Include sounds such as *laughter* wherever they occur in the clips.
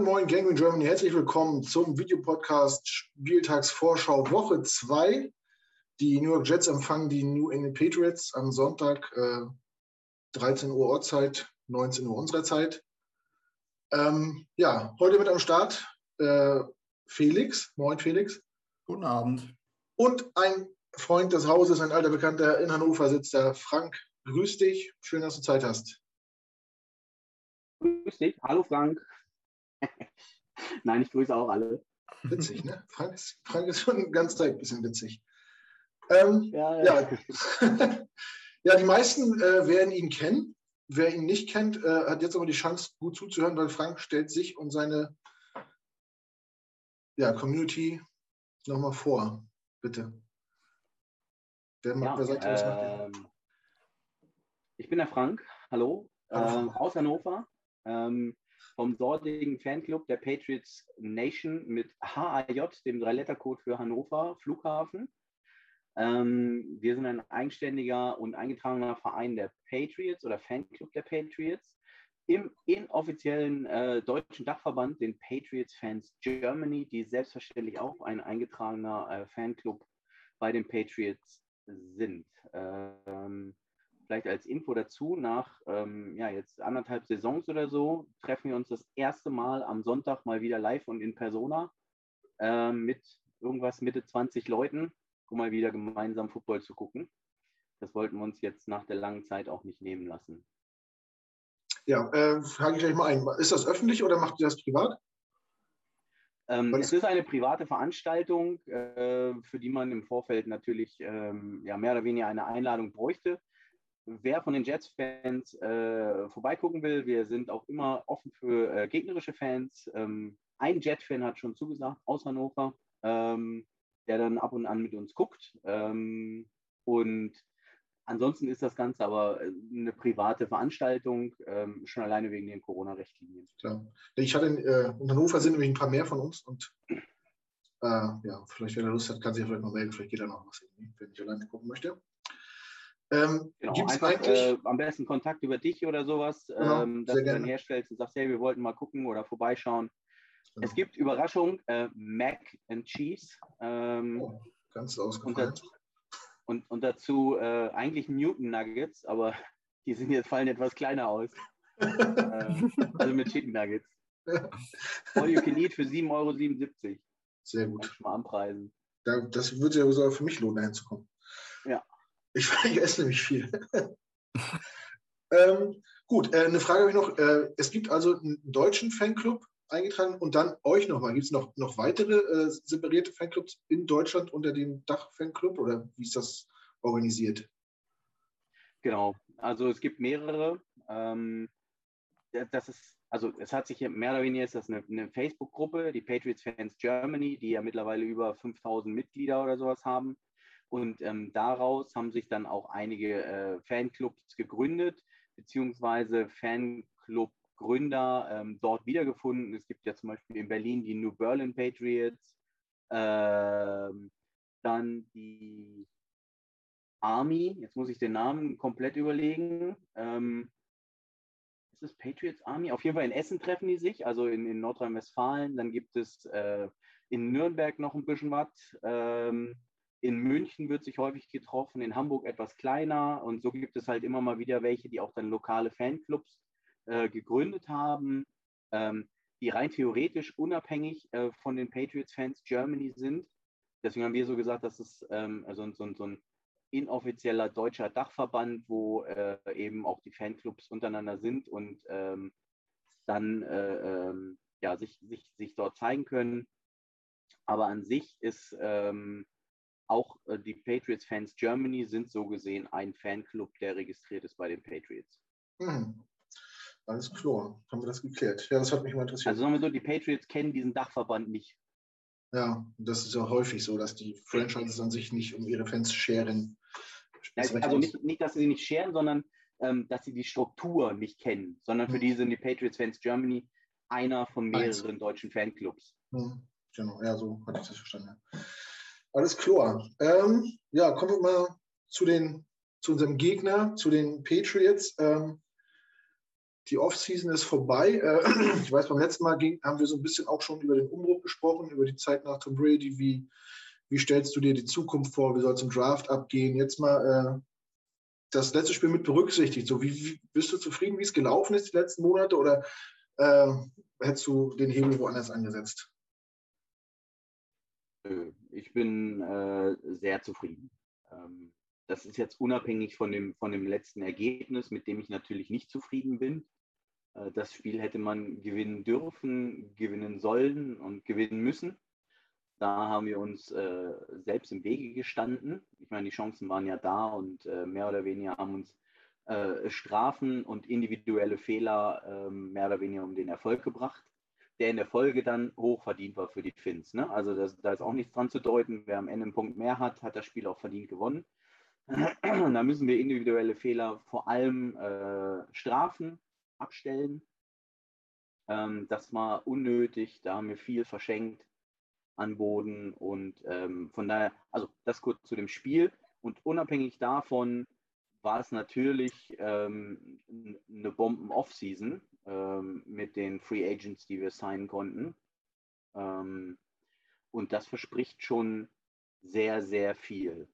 Moin, moin, Gangrene Germany. Herzlich willkommen zum Videopodcast Spieltagsvorschau Woche 2. Die New York Jets empfangen die New England Patriots am Sonntag, äh, 13 Uhr Ortszeit, 19 Uhr unserer Zeit. Ähm, ja, heute mit am Start äh, Felix. Moin, Felix. Guten Abend. Und ein Freund des Hauses, ein alter Bekannter in Hannover sitzt, der Frank. Grüß dich. Schön, dass du Zeit hast. Grüß dich. Hallo, Frank. *laughs* Nein, ich grüße auch alle. Witzig, ne? Frank ist, Frank ist schon ganz ein bisschen witzig. Ähm, ja, ja. Ja. *laughs* ja. die meisten äh, werden ihn kennen. Wer ihn nicht kennt, äh, hat jetzt aber die Chance, gut zuzuhören, weil Frank stellt sich und seine ja, Community nochmal vor. Bitte. Wer, ja, wer sagt, was ähm, macht Ich bin der Frank. Hallo. Hallo. Äh, aus Hannover. Ähm, vom dortigen Fanclub der Patriots Nation mit HAJ, dem Dreilettercode für Hannover Flughafen. Ähm, wir sind ein eigenständiger und eingetragener Verein der Patriots oder Fanclub der Patriots. Im inoffiziellen äh, deutschen Dachverband, den Patriots Fans Germany, die selbstverständlich auch ein eingetragener äh, Fanclub bei den Patriots sind. Ähm, vielleicht als Info dazu, nach ähm, ja, jetzt anderthalb Saisons oder so, treffen wir uns das erste Mal am Sonntag mal wieder live und in Persona äh, mit irgendwas Mitte 20 Leuten, um mal wieder gemeinsam Football zu gucken. Das wollten wir uns jetzt nach der langen Zeit auch nicht nehmen lassen. Ja, äh, frage ich gleich mal ein. Ist das öffentlich oder macht ihr das privat? Ähm, es ist eine private Veranstaltung, äh, für die man im Vorfeld natürlich ähm, ja, mehr oder weniger eine Einladung bräuchte wer von den Jets-Fans äh, vorbeigucken will, wir sind auch immer offen für äh, gegnerische Fans. Ähm, ein Jet-Fan hat schon zugesagt aus Hannover, ähm, der dann ab und an mit uns guckt. Ähm, und ansonsten ist das Ganze aber äh, eine private Veranstaltung, ähm, schon alleine wegen den Corona-Richtlinien. Ja. Ich hatte in, äh, in, Hannover sind nämlich ein paar mehr von uns und äh, ja, vielleicht, wenn er Lust hat, kann sich vielleicht mal melden, vielleicht geht da noch was, wenn ich alleine gucken möchte. Ähm, genau, einfach äh, am besten Kontakt über dich oder sowas, genau, ähm, dass du dann herstellst und sagst, hey, wir wollten mal gucken oder vorbeischauen. Genau. Es gibt Überraschung, äh, Mac and Cheese. Ähm, oh, ganz ausgefallen. Und, und, dazu äh, eigentlich Newton Nuggets, aber *laughs* die sind jetzt fallen etwas kleiner aus. *laughs* äh, also mit Chicken Nuggets. All you can eat für 7,77 Euro. Sehr gut. Mal anpreisen. das würde ja sogar für mich lohnen, dahin zu kommen. Ja. Ich, *laughs* ich esse nämlich viel. *laughs* ähm, gut, äh, eine Frage habe ich noch. Äh, es gibt also einen deutschen Fanclub eingetragen und dann euch nochmal. Gibt es noch, noch weitere äh, separierte Fanclubs in Deutschland unter dem Dach-Fanclub oder wie ist das organisiert? Genau, also es gibt mehrere. Ähm, das ist, also es hat sich hier mehr oder weniger ist das eine, eine Facebook-Gruppe, die Patriots Fans Germany, die ja mittlerweile über 5000 Mitglieder oder sowas haben. Und ähm, daraus haben sich dann auch einige äh, Fanclubs gegründet, beziehungsweise Fanclub-Gründer ähm, dort wiedergefunden. Es gibt ja zum Beispiel in Berlin die New Berlin Patriots, ähm, dann die Army, jetzt muss ich den Namen komplett überlegen. Ähm, ist es Patriots Army? Auf jeden Fall in Essen treffen die sich, also in, in Nordrhein-Westfalen. Dann gibt es äh, in Nürnberg noch ein bisschen was. Ähm, in München wird sich häufig getroffen, in Hamburg etwas kleiner und so gibt es halt immer mal wieder welche, die auch dann lokale Fanclubs äh, gegründet haben, ähm, die rein theoretisch unabhängig äh, von den Patriots Fans Germany sind. Deswegen haben wir so gesagt, dass es ähm, also so, so, ein inoffizieller deutscher Dachverband, wo äh, eben auch die Fanclubs untereinander sind und ähm, dann äh, ähm, ja, sich, sich, sich dort zeigen können. Aber an sich ist ähm, auch äh, die Patriots Fans Germany sind so gesehen ein Fanclub, der registriert ist bei den Patriots. Hm. Alles klar, haben wir das geklärt. Ja, das hat mich mal interessiert. Also sagen wir so, die Patriots kennen diesen Dachverband nicht. Ja, das ist ja häufig so, dass die Franchises an sich nicht um ihre Fans scheren. also nicht, nicht, dass sie nicht scheren, sondern ähm, dass sie die Struktur nicht kennen, sondern für hm. die sind die Patriots Fans Germany einer von mehreren Eins. deutschen Fanclubs. Hm. Genau, ja, so hatte ich das verstanden. Alles klar. Ähm, ja, kommen wir mal zu, den, zu unserem Gegner, zu den Patriots. Ähm, Die Offseason ist vorbei. Äh, *clears throat* ich weiß, beim letzten Mal ging, haben wir so ein bisschen auch schon über den Umbruch gesprochen, über die Zeit nach Tom Brady. Wie, wie stellst du dir die Zukunft vor? Wie soll es im Draft abgehen? Jetzt mal äh, das letzte Spiel mit berücksichtigt. So, wie, wie, bist du zufrieden, wie es gelaufen ist die letzten Monate oder äh, hättest du den Hebel woanders angesetzt? Ich bin äh, sehr zufrieden. Ähm, das ist jetzt unabhängig von dem, von dem letzten Ergebnis, mit dem ich natürlich nicht zufrieden bin. Äh, das Spiel hätte man gewinnen dürfen, gewinnen sollen und gewinnen müssen. Da haben wir uns äh, selbst im Wege gestanden. Ich meine, die Chancen waren ja da und äh, mehr oder weniger haben uns äh, Strafen und individuelle Fehler ähm, mehr oder weniger um den Erfolg gebracht, der in der Folge dann hoch verdient war für die Finns. Ne? Also das, da ist auch nichts dran zu deuten. Wer am Ende einen Punkt mehr hat, hat das Spiel auch verdient gewonnen. da müssen wir individuelle Fehler vor allem äh, strafen, abstellen. Ähm, das war unnötig, da haben wir viel verschenkt an Boden und ähm, von daher, also das kurz zu dem Spiel und unabhängig davon war es natürlich ähm, eine Bomben-Off-Season ähm, mit den Free Agents, die wir signen konnten. Ähm, und das verspricht schon sehr, sehr viel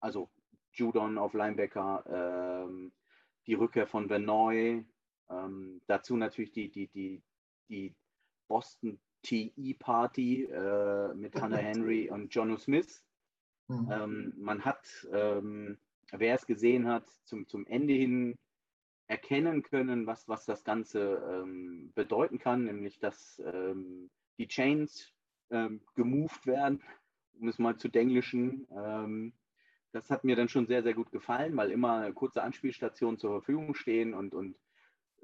also Judon auf Linebacker, ähm, die Rückkehr von Verneuy, ähm, dazu natürlich die, die, die, die Boston TE Party äh, mit Hannah *laughs* Henry und Jono Smith. Mhm. Ähm, man hat, ähm, wer es gesehen hat, zum, zum Ende hin erkennen können, was, was das Ganze ähm, bedeuten kann, nämlich dass ähm, die Chains ähm, gemoved werden, um es mal zu denglischen. Ähm, das hat mir dann schon sehr, sehr gut gefallen, weil immer kurze Anspielstationen zur Verfügung stehen und, und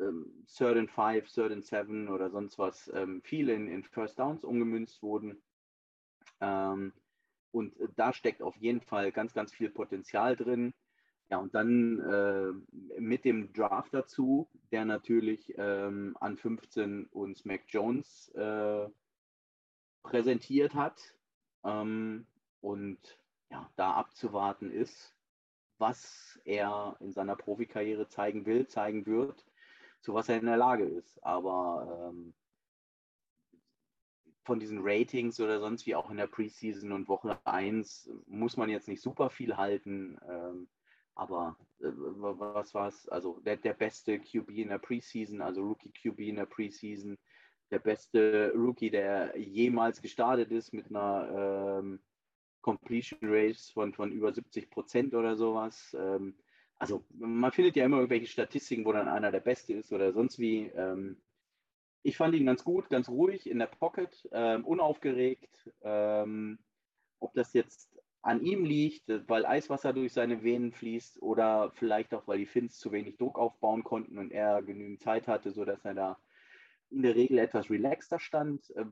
ähm, Third and Five, Third and Seven oder sonst was ähm, viele in, in First Downs umgemünzt wurden. Ähm, und da steckt auf jeden Fall ganz, ganz viel Potenzial drin. Ja, und dann äh, mit dem Draft dazu, der natürlich ähm, an 15 uns Mac Jones äh, präsentiert hat. Ähm, und ja, da abzuwarten ist, was er in seiner Profikarriere zeigen will, zeigen wird, zu was er in der Lage ist. Aber ähm, von diesen Ratings oder sonst wie auch in der Preseason und Woche 1 muss man jetzt nicht super viel halten. Ähm, aber äh, was war es? Also der, der beste QB in der Preseason, also Rookie QB in der Preseason, der beste Rookie, der jemals gestartet ist mit einer ähm, Completion Rates von, von über 70 Prozent oder sowas. Ähm, also man findet ja immer irgendwelche Statistiken, wo dann einer der Beste ist oder sonst wie. Ähm, ich fand ihn ganz gut, ganz ruhig in der Pocket, ähm, unaufgeregt. Ähm, ob das jetzt an ihm liegt, weil Eiswasser durch seine Venen fließt oder vielleicht auch, weil die Finns zu wenig Druck aufbauen konnten und er genügend Zeit hatte, sodass er da in der Regel etwas relaxter stand, äh,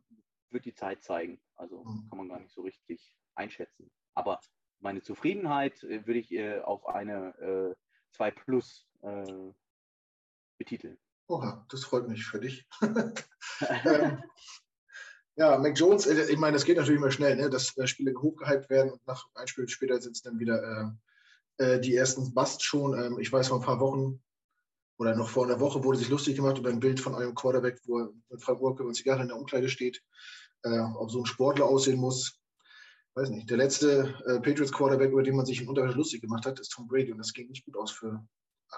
wird die Zeit zeigen. Also mhm. kann man gar nicht so richtig einschätzen. Aber meine Zufriedenheit äh, würde ich äh, auf eine 2 äh, Plus äh, betiteln. Oha, das freut mich für dich. *laughs* ähm, ja, Mac Jones, äh, ich meine, das geht natürlich immer schnell, ne? dass äh, Spiele hochgehypt werden und nach ein Spiel später sitzen dann wieder die ersten Bust schon. Ähm, ich weiß, vor ein paar Wochen oder noch vor einer Woche wurde sich lustig gemacht über ein Bild von einem Quarterback, wo Frank Walker und Zigarre in der Umkleide steht, ob so ein Sportler aussehen muss weiß nicht, der letzte äh, Patriots Quarterback, über den man sich im Unterschied lustig gemacht hat, ist Tom Brady und das ging nicht gut aus für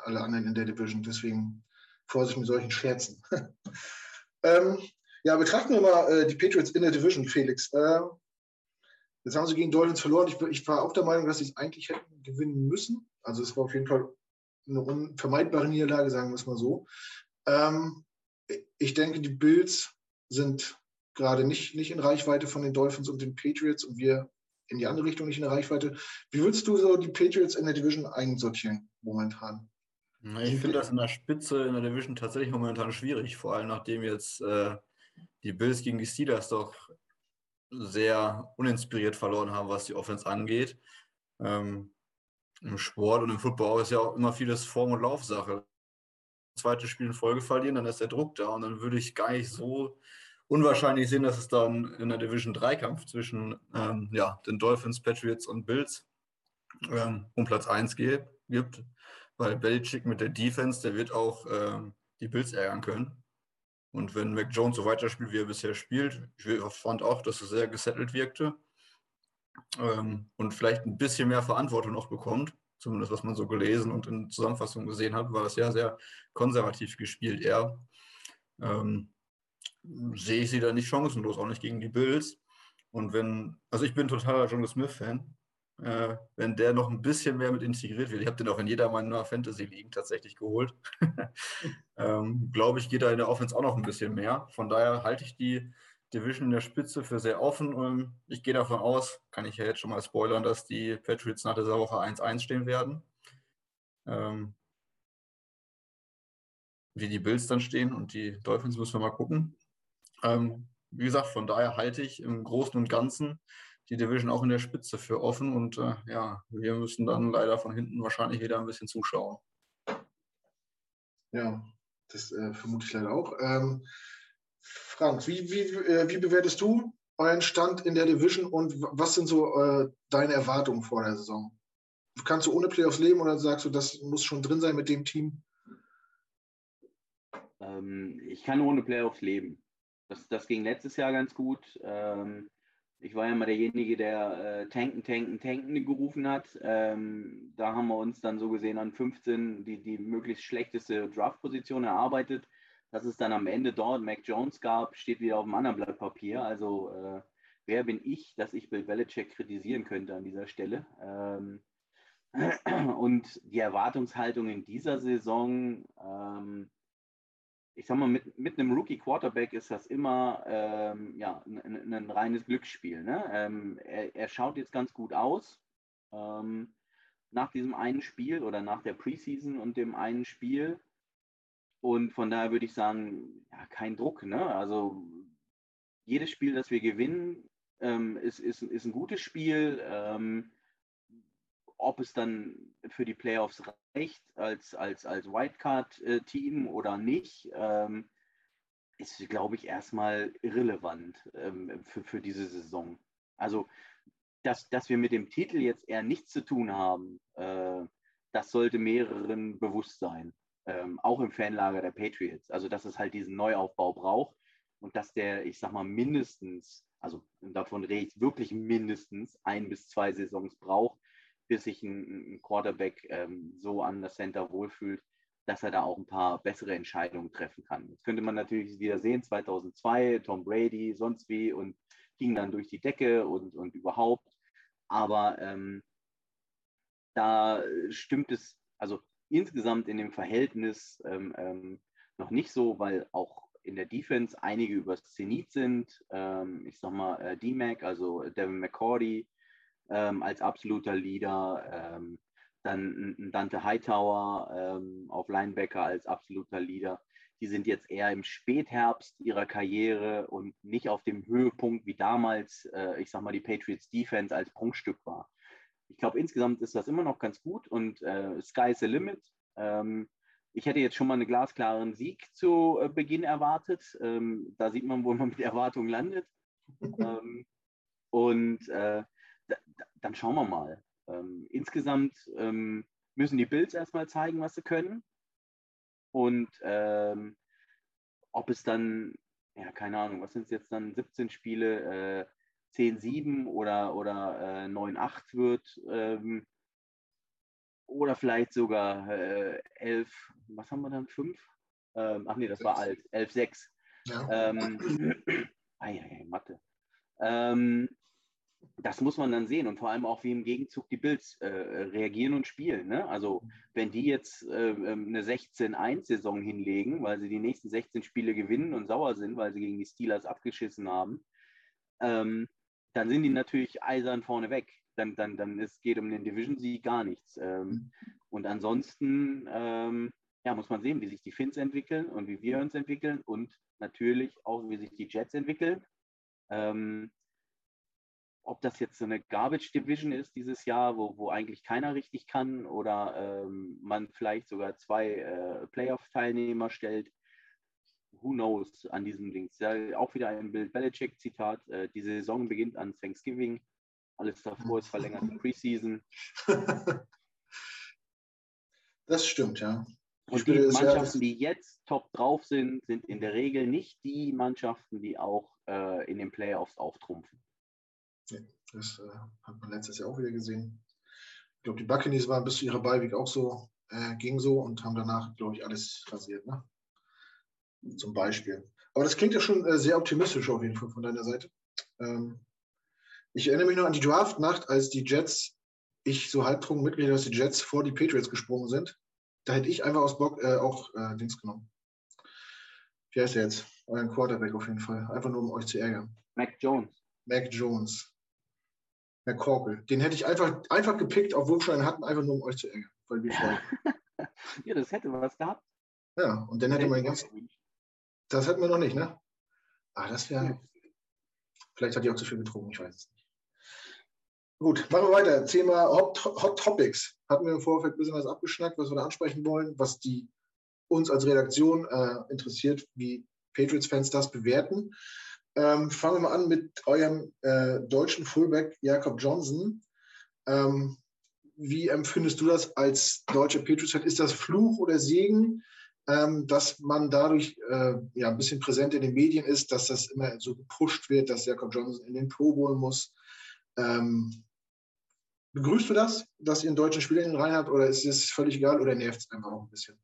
alle anderen in der Division. Deswegen Vorsicht mit solchen Scherzen. *laughs* ähm, ja, betrachten wir mal äh, die Patriots in der Division, Felix. Äh, jetzt haben sie gegen Dolphins verloren. Ich, ich war auch der Meinung, dass sie es eigentlich hätten gewinnen müssen. Also es war auf jeden Fall eine unvermeidbare Niederlage, sagen wir es mal so. Ähm, ich denke, die Bills sind gerade nicht, nicht in Reichweite von den Dolphins und den Patriots und wir in die andere Richtung nicht in der Reichweite. Wie würdest du so die Patriots in der Division einsortieren momentan? Ich finde das in der Spitze in der Division tatsächlich momentan schwierig, vor allem nachdem jetzt äh, die Bills gegen die Steelers doch sehr uninspiriert verloren haben, was die Offense angeht. Ähm, Im Sport und im Football ist ja auch immer vieles Form- und Laufsache. Zweites Spiel in Folge verlieren, dann ist der Druck da und dann würde ich gar nicht so unwahrscheinlich sehen, dass es dann in der Division 3-Kampf zwischen ähm, ja, den Dolphins, Patriots und Bills ähm, um Platz 1 gibt. weil Belichick mit der Defense, der wird auch ähm, die Bills ärgern können. Und wenn Mac Jones so weiterspielt, wie er bisher spielt, ich fand auch, dass er sehr gesettelt wirkte ähm, und vielleicht ein bisschen mehr Verantwortung noch bekommt, zumindest was man so gelesen und in Zusammenfassung gesehen hat, war das ja sehr konservativ gespielt er. Ähm, sehe ich sie da nicht chancenlos, auch nicht gegen die Bills. Und wenn, also ich bin totaler John Smith-Fan. Äh, wenn der noch ein bisschen mehr mit integriert wird, ich habe den auch in jeder meiner Fantasy-Ligen tatsächlich geholt, *laughs* ähm, glaube ich, geht da in der Offense auch noch ein bisschen mehr. Von daher halte ich die Division in der Spitze für sehr offen. Und ich gehe davon aus, kann ich ja jetzt schon mal spoilern, dass die Patriots nach dieser Woche 1-1 stehen werden. Ähm, wie die Bills dann stehen und die Dolphins müssen wir mal gucken. Ähm, wie gesagt, von daher halte ich im Großen und Ganzen die Division auch in der Spitze für offen und äh, ja, wir müssen dann leider von hinten wahrscheinlich wieder ein bisschen zuschauen. Ja, das äh, vermute ich leider auch. Ähm, Frank, wie, wie, äh, wie bewertest du euren Stand in der Division und was sind so äh, deine Erwartungen vor der Saison? Kannst du ohne Playoffs leben oder sagst du, das muss schon drin sein mit dem Team? Ähm, ich kann ohne Playoffs leben. Das, das ging letztes Jahr ganz gut. Ähm, ich war ja mal derjenige, der äh, Tanken, Tanken, Tanken gerufen hat. Ähm, da haben wir uns dann so gesehen an 15 die, die möglichst schlechteste Draft-Position erarbeitet. Dass es dann am Ende dort Mac Jones gab, steht wieder auf dem anderen Blatt Papier. Also äh, wer bin ich, dass ich Bill Belichick kritisieren könnte an dieser Stelle? Ähm, *clears throat* und die Erwartungshaltung in dieser Saison, ähm, ich sag mal, mit, mit einem Rookie-Quarterback ist das immer ähm, ja, ein, ein, reines Glücksspiel. Ne? Ähm, er, er, schaut jetzt ganz gut aus ähm, nach diesem einen Spiel oder nach der Preseason und dem einen Spiel. Und von daher würde ich sagen, ja, kein Druck. Ne? Also jedes Spiel, das wir gewinnen, ähm, ist, ist, ist ein gutes Spiel. Ob es dann für die Playoffs reicht als, als, als Wildcard-Team oder nicht, ähm, ist, glaube ich, erstmal irrelevant ähm, für, für diese Saison. Also, dass, dass wir mit dem Titel jetzt eher nichts zu tun haben, äh, das sollte mehreren bewusst sein. Ähm, auch im Fanlager der Patriots. Also, dass es halt diesen Neuaufbau braucht und dass der, ich sag mal, mindestens, also davon rede ich wirklich mindestens ein bis zwei Saisons braucht, bis sich ein, ein Quarterback ähm, so an das Center wohlfühlt, dass er da auch ein paar bessere Entscheidungen treffen kann. Jetzt könnte man natürlich wieder sehen, 2002, Tom Brady, sonst wie und ging dann durch die Decke und, und überhaupt. Aber ähm, da stimmt es, also insgesamt in dem Verhältnis ähm, ähm, noch nicht so, weil auch in der Defense einige übers Zenit sind. Ähm, ich sag mal, äh, D-Mac, also Devin McCordy, ähm, als absoluter Leader. Ähm, dann ein Dante Hightower ähm, auf Linebacker als absoluter Leader. Die sind jetzt eher im Spätherbst ihrer Karriere und nicht auf dem Höhepunkt wie damals, äh, ich sag mal, die Patriots Defense als Prunkstück war. Ich glaube, insgesamt ist das immer noch ganz gut und äh, Sky's the limit. Ähm, ich hätte jetzt schon mal einen glasklaren Sieg zu äh, Beginn erwartet. Ähm, da sieht man, wo man mit Erwartungen landet. *laughs* ähm, und äh, dann schauen wir mal. Ähm, insgesamt ähm, müssen die Bills erstmal zeigen, was sie können. Und ähm, ob es dann, ja, keine Ahnung, was sind es jetzt dann, 17 Spiele, äh, 10-7 oder, oder äh, 9-8 wird, ähm, oder vielleicht sogar äh, 11, was haben wir dann, 5? Ähm, ach nee, das war alt, 11-6. Ja. Ähm, ai, Mathe. Ähm, das muss man dann sehen und vor allem auch, wie im Gegenzug die Bills äh, reagieren und spielen. Ne? Also, wenn die jetzt äh, ähm, eine 16-1-Saison hinlegen, weil sie die nächsten 16 Spiele gewinnen und sauer sind, weil sie gegen die Steelers abgeschissen haben, ähm, dann sind die natürlich eisern vorne weg. Dann, dann, dann es geht um den Division-Sieg gar nichts. Ähm, mhm. und ansonsten ähm, ja, muss man sehen, wie sich die Finns entwickeln und wie wir uns entwickeln und natürlich auch, wie sich die Jets entwickeln. Ähm, ob das jetzt so eine Garbage Division ist dieses Jahr, wo, wo eigentlich keiner richtig kann oder ähm, man vielleicht sogar zwei äh, Playoff-Teilnehmer stellt. Who knows an diesem Links. Ja, auch wieder ein Bill Belichick-Zitat. Äh, die Saison beginnt an Thanksgiving. Alles davor ist verlängerte *laughs* Preseason. Das stimmt, ja. Und die Mannschaften, die jetzt top drauf sind, sind in der Regel nicht die Mannschaften, die auch äh, in den Playoffs auftrumpfen. Ja, das äh, hat man letztes Jahr auch wieder gesehen. Ich glaube, die Buccaneers waren bis zu ihrer Beiweg auch so, äh, ging so und haben danach, glaube ich, alles rasiert, ne? Zum Beispiel. Aber das klingt ja schon äh, sehr optimistisch auf jeden Fall von deiner Seite. Ähm, ich erinnere mich noch an die Draftnacht, als die Jets, ich so halbtrunken mitgekriegt dass die Jets vor die Patriots gesprungen sind. Da hätte ich einfach aus Bock äh, auch äh, Dings genommen. Wie heißt der jetzt? Euren Quarterback auf jeden Fall. Einfach nur, um euch zu ärgern. Mac Jones. Mac Jones. McCorkle. Den hätte ich einfach, einfach gepickt, obwohl wir schon einen hatten, einfach nur, um euch zu ärgern. Weil wir *laughs* ja, das hätte was gehabt. Ja, und dann hätte man ganz. Das hätten wir noch nicht, ne? Ah, das wäre. Vielleicht hat die auch zu viel getrunken, ich weiß es nicht. Gut, machen wir weiter. Thema Hot, Hot Topics. Hatten wir im Vorfeld ein bisschen was abgeschnackt, was wir da ansprechen wollen, was die uns als Redaktion äh, interessiert, wie Patriots-Fans das bewerten. Ähm, fangen wir mal an mit eurem äh, deutschen Fullback Jakob Johnson. Ähm, wie empfindest du das als deutscher Patriots-Fan? Ist das Fluch oder Segen, ähm, dass man dadurch äh, ja, ein bisschen präsent in den Medien ist, dass das immer so gepusht wird, dass Jakob Johnson in den Pro Bowl muss? Ähm, begrüßt du das, dass ihr einen deutschen Spieler in den Reihen habt oder ist es völlig egal oder nervt es einfach auch ein bisschen?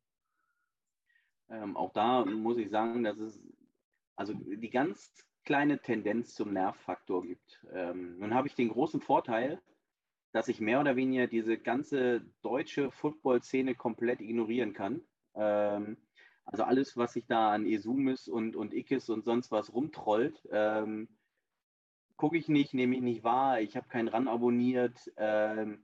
Ähm, auch da muss ich sagen, dass es also die ganz kleine Tendenz zum Nervfaktor gibt. Ähm, nun habe ich den großen Vorteil, dass ich mehr oder weniger diese ganze deutsche Football-Szene komplett ignorieren kann. Ähm, also alles, was sich da an Esumis und, und Ikis und sonst was rumtrollt, ähm, gucke ich nicht, nehme ich nicht wahr. Ich habe keinen RAN abonniert, ähm,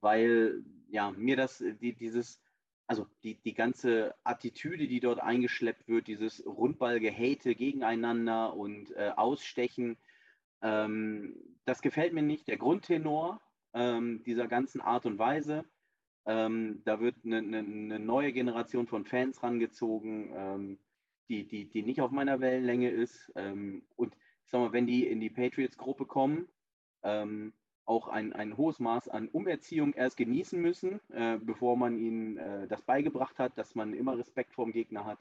weil ja, mir das, die, dieses, also die, die ganze Attitüde, die dort eingeschleppt wird, dieses Rundballgehate gegeneinander und äh, Ausstechen, ähm, das gefällt mir nicht. Der Grundtenor ähm, dieser ganzen Art und Weise, ähm, da wird eine, eine, eine, neue Generation von Fans rangezogen, ähm, die, die, die nicht auf meiner Wellenlänge ist. Ähm, und ich sag mal, wenn die in die Patriots-Gruppe kommen, ähm, auch ein, ein hohes Maß an Umerziehung erst genießen müssen, äh, bevor man ihnen äh, das beigebracht hat, dass man immer Respekt vor dem Gegner hat.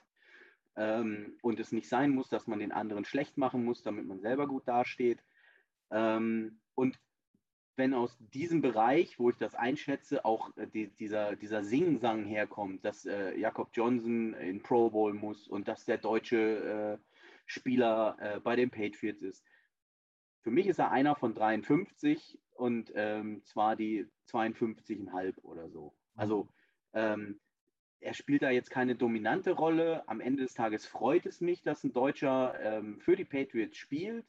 Ähm, und es nicht sein muss, dass man den anderen schlecht machen muss, damit man selber gut dasteht. Ähm, und wenn aus diesem Bereich, wo ich das einschätze, auch äh, die, dieser, dieser Singsang herkommt, dass äh, Jakob Johnson in Pro Bowl muss und dass der deutsche äh, Spieler äh, bei den Patriots ist. Für mich ist er einer von 53 und ähm, zwar die 52,5 oder so. Also ähm, er spielt da jetzt keine dominante Rolle. Am Ende des Tages freut es mich, dass ein Deutscher ähm, für die Patriots spielt,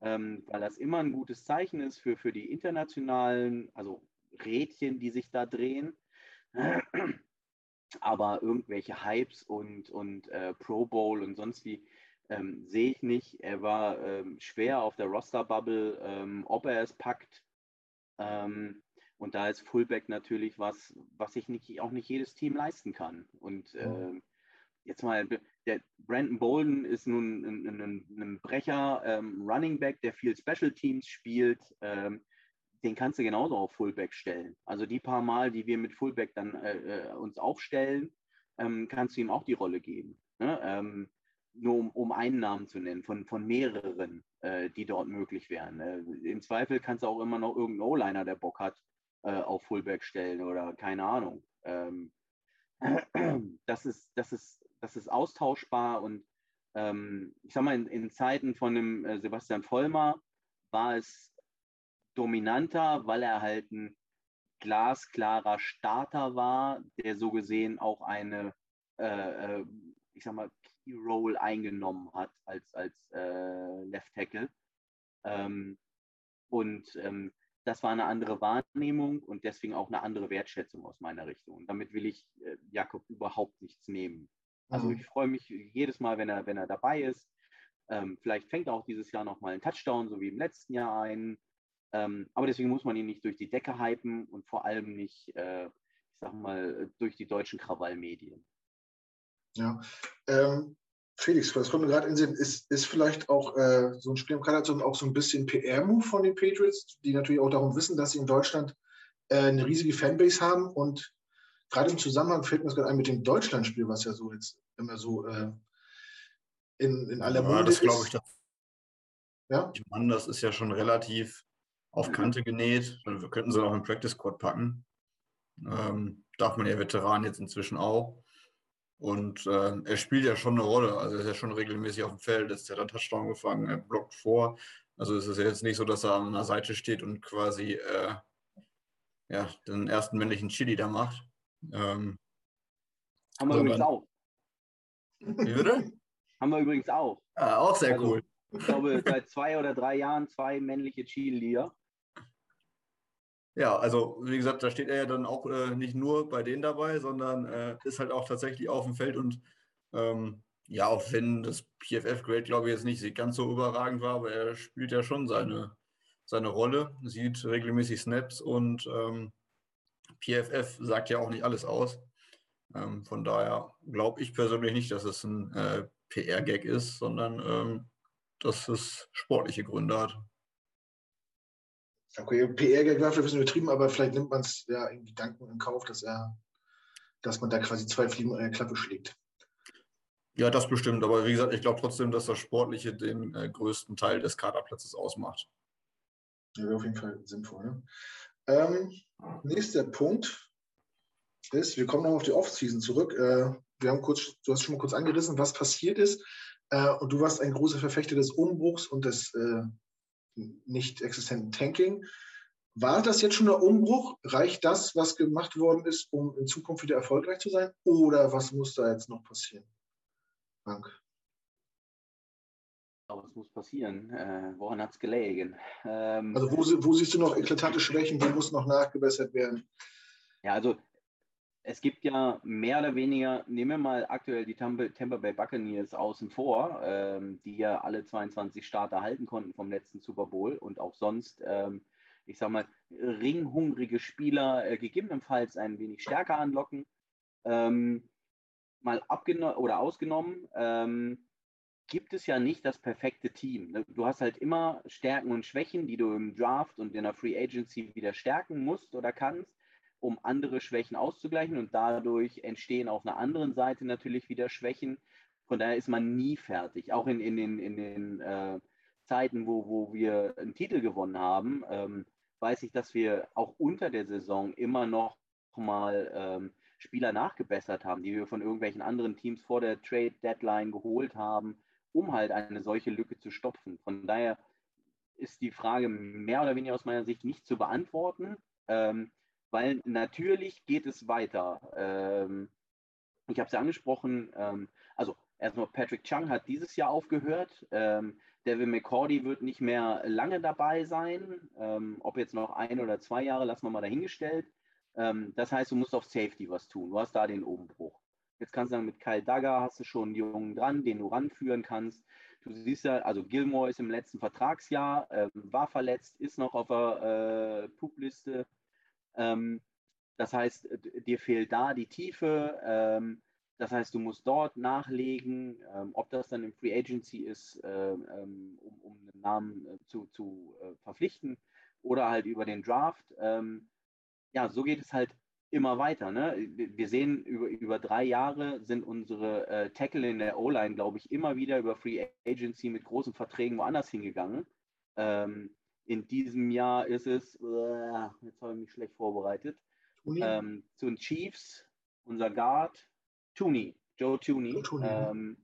ähm, weil das immer ein gutes Zeichen ist für, für die internationalen, also Rädchen, die sich da drehen. Aber irgendwelche Hypes und, und äh, Pro Bowl und sonst wie ähm, sehe ich nicht. Er war ähm, schwer auf der Roster-Bubble, ähm, ob er es packt, ähm, und da ist Fullback natürlich was, was sich nicht, auch nicht jedes Team leisten kann. Und äh, jetzt mal, der Brandon Bolden ist nun ein, ein, ein Brecher, ähm, Running Back, der viel Special Teams spielt. Ähm, den kannst du genauso auf Fullback stellen. Also die paar Mal, die wir mit Fullback dann äh, äh uns aufstellen, kannst du ihm auch die Rolle geben. Ne? Nur um, um, einen Namen zu nennen, von, von mehreren, äh, die dort möglich wären. Äh, Im Zweifel kannst du auch immer noch irgendeinen O-Liner, der Bock hat, äh, auf Fullback stellen oder keine Ahnung. Ähm, *clears throat* das, ist, das, ist, das ist austauschbar und ähm, ich sag mal, in, in Zeiten von dem äh, Sebastian Vollmer war es dominanter, weil er halt ein glasklarer Starter war, der so gesehen auch eine, äh, äh ich sag mal, Role eingenommen hat als, als äh, Left Tackle. Ähm, und ähm, das war eine andere Wahrnehmung und deswegen auch eine andere Wertschätzung aus meiner Richtung. Und damit will ich äh, Jakob überhaupt nichts nehmen. Also mhm. ich freue mich jedes Mal, wenn er, wenn er dabei ist. Ähm, vielleicht fängt er auch dieses Jahr nochmal einen Touchdown, so wie im letzten Jahr ein. Ähm, aber deswegen muss man ihn nicht durch die Decke hypen und vor allem nicht, äh, ich sag mal, durch die deutschen Krawallmedien. Ja, ähm, Felix, das kommt mir gerade in den Sinn, ist, ist vielleicht auch äh, so ein Spiel im Kanada auch so ein bisschen PR-Move von den Patriots, die natürlich auch darum wissen, dass sie in Deutschland äh, eine riesige Fanbase haben und gerade im Zusammenhang fällt mir das gerade ein mit dem Deutschlandspiel, was ja so jetzt immer so äh, in, in aller Ja, Munde das glaube ich. ist. Das, Ja? ich meine, das ist ja schon relativ auf Kante genäht. Wir könnten sie auch im Practice Squad packen. Ähm, darf man ja Veteran jetzt inzwischen auch. Und ähm, er spielt ja schon eine Rolle. Also er ist ja schon regelmäßig auf dem Feld. Hat er einen Touchdown gefangen, er blockt vor. Also es ist ja jetzt nicht so, dass er an der Seite steht und quasi äh, ja, den ersten männlichen Chili da macht. Ähm, Haben wir So, übrigens dann- auch. wie bitte? Haben wir übrigens auch. Ah, auch sehr Also- cool. Ich glaube, seit zwei oder drei Jahren zwei männliche Cheerleader. Ja, also wie gesagt, da steht er ja dann auch äh, nicht nur bei denen dabei, sondern äh, ist halt auch tatsächlich auf dem Feld und ähm, ja, auch wenn das PFF-Grade, glaube ich, jetzt nicht ganz so überragend war, aber er spielt ja schon seine, seine Rolle, sieht regelmäßig Snaps und ähm, PFF sagt ja auch nicht alles aus. Ähm, von daher glaube ich persönlich nicht, dass es ein äh, PR-Gag ist, sondern ähm, dass es sportliche Gründe hat. Okay, PR-Gag war vielleicht ein bisschen übertrieben, aber vielleicht nimmt man es ja in Gedanken in Kauf, dass er, dass man da quasi zwei Fliegen in eine Klappe schlägt. Ja, das bestimmt. Aber wie gesagt, ich glaube trotzdem, dass das Sportliche den äh, größten Teil des Kaderplatzes ausmacht. Ja, wäre auf jeden Fall sinnvoll. Ne? Ähm, nächster Punkt ist, wir kommen noch auf die Offseason zurück. Äh, wir haben kurz, du hast schon mal kurz angerissen, was passiert ist. Äh, und du warst ein großer Verfechter des Umbruchs und des äh, nicht existenten Tanking. War das jetzt schon der Umbruch? Reicht das, was gemacht worden ist, um in Zukunft wieder erfolgreich zu sein? Oder was muss da jetzt noch passieren? Frank. Aber es muss passieren. Äh, woran hat es gelegen? Ähm, Also wo, wo siehst du noch eklatante Schwächen? Wo muss noch nachgebessert werden? Ja, also es gibt ja mehr oder weniger, nehmen wir mal aktuell die Tampa, Bay Buccaneers außen vor, ähm, die ja alle 22 Starter halten konnten vom letzten Super Bowl und auch sonst, ähm, ich sag mal, ringhungrige Spieler äh, gegebenenfalls ein wenig stärker anlocken. Ähm, mal abgenommen oder ausgenommen, ähm, gibt es ja nicht das perfekte Team. ne? Du hast halt immer Stärken und Schwächen, die du im Draft und in der Free Agency wieder stärken musst oder kannst, um andere Schwächen auszugleichen und dadurch entstehen auf einer anderen Seite natürlich wieder Schwächen. Von daher ist man nie fertig. Auch in, in den, in den äh, Zeiten, wo, wo wir einen Titel gewonnen haben, ähm, weiß ich, dass wir auch unter der Saison immer noch mal ähm, Spieler nachgebessert haben, die wir von irgendwelchen anderen Teams vor der Trade Deadline geholt haben, um halt eine solche Lücke zu stopfen. Von daher ist die Frage mehr oder weniger aus meiner Sicht nicht zu beantworten, ähm, weil natürlich geht es weiter. Ähm, ich habe es ja angesprochen, ähm, also erstmal Patrick Chung hat dieses Jahr aufgehört. Ähm, Devin McCordy wird nicht mehr lange dabei sein. Ähm, ob jetzt noch ein oder zwei Jahre, lassen wir mal dahingestellt. Ähm, das heißt, du musst auf Safety was tun. Du hast da den Umbruch. Jetzt kannst du sagen, mit Kyle Dagger hast du schon einen Jungen dran, den du ranführen kannst. Du siehst ja, also Gilmore ist im letzten Vertragsjahr, ähm, war verletzt, ist noch auf der äh, Pup-Liste. Ähm, das heißt, d- dir fehlt da die Tiefe. Ähm, das heißt, du musst dort nachlegen, ähm, ob das dann im Free Agency ist, ähm, ähm, um, um einen Namen äh, zu, zu äh, verpflichten oder halt über den Draft. Ähm, ja, so geht es halt immer weiter. Ne? Wir wir sehen, über, über drei Jahre sind unsere äh, Tackle in der O-Line, glaube ich, immer wieder über Free Agency mit großen Verträgen woanders hingegangen. Ähm, in diesem Jahr ist es, äh, jetzt habe ich mich schlecht vorbereitet, ähm, zu den Chiefs, unser Guard, Tooney, Joe Tooney, ähm,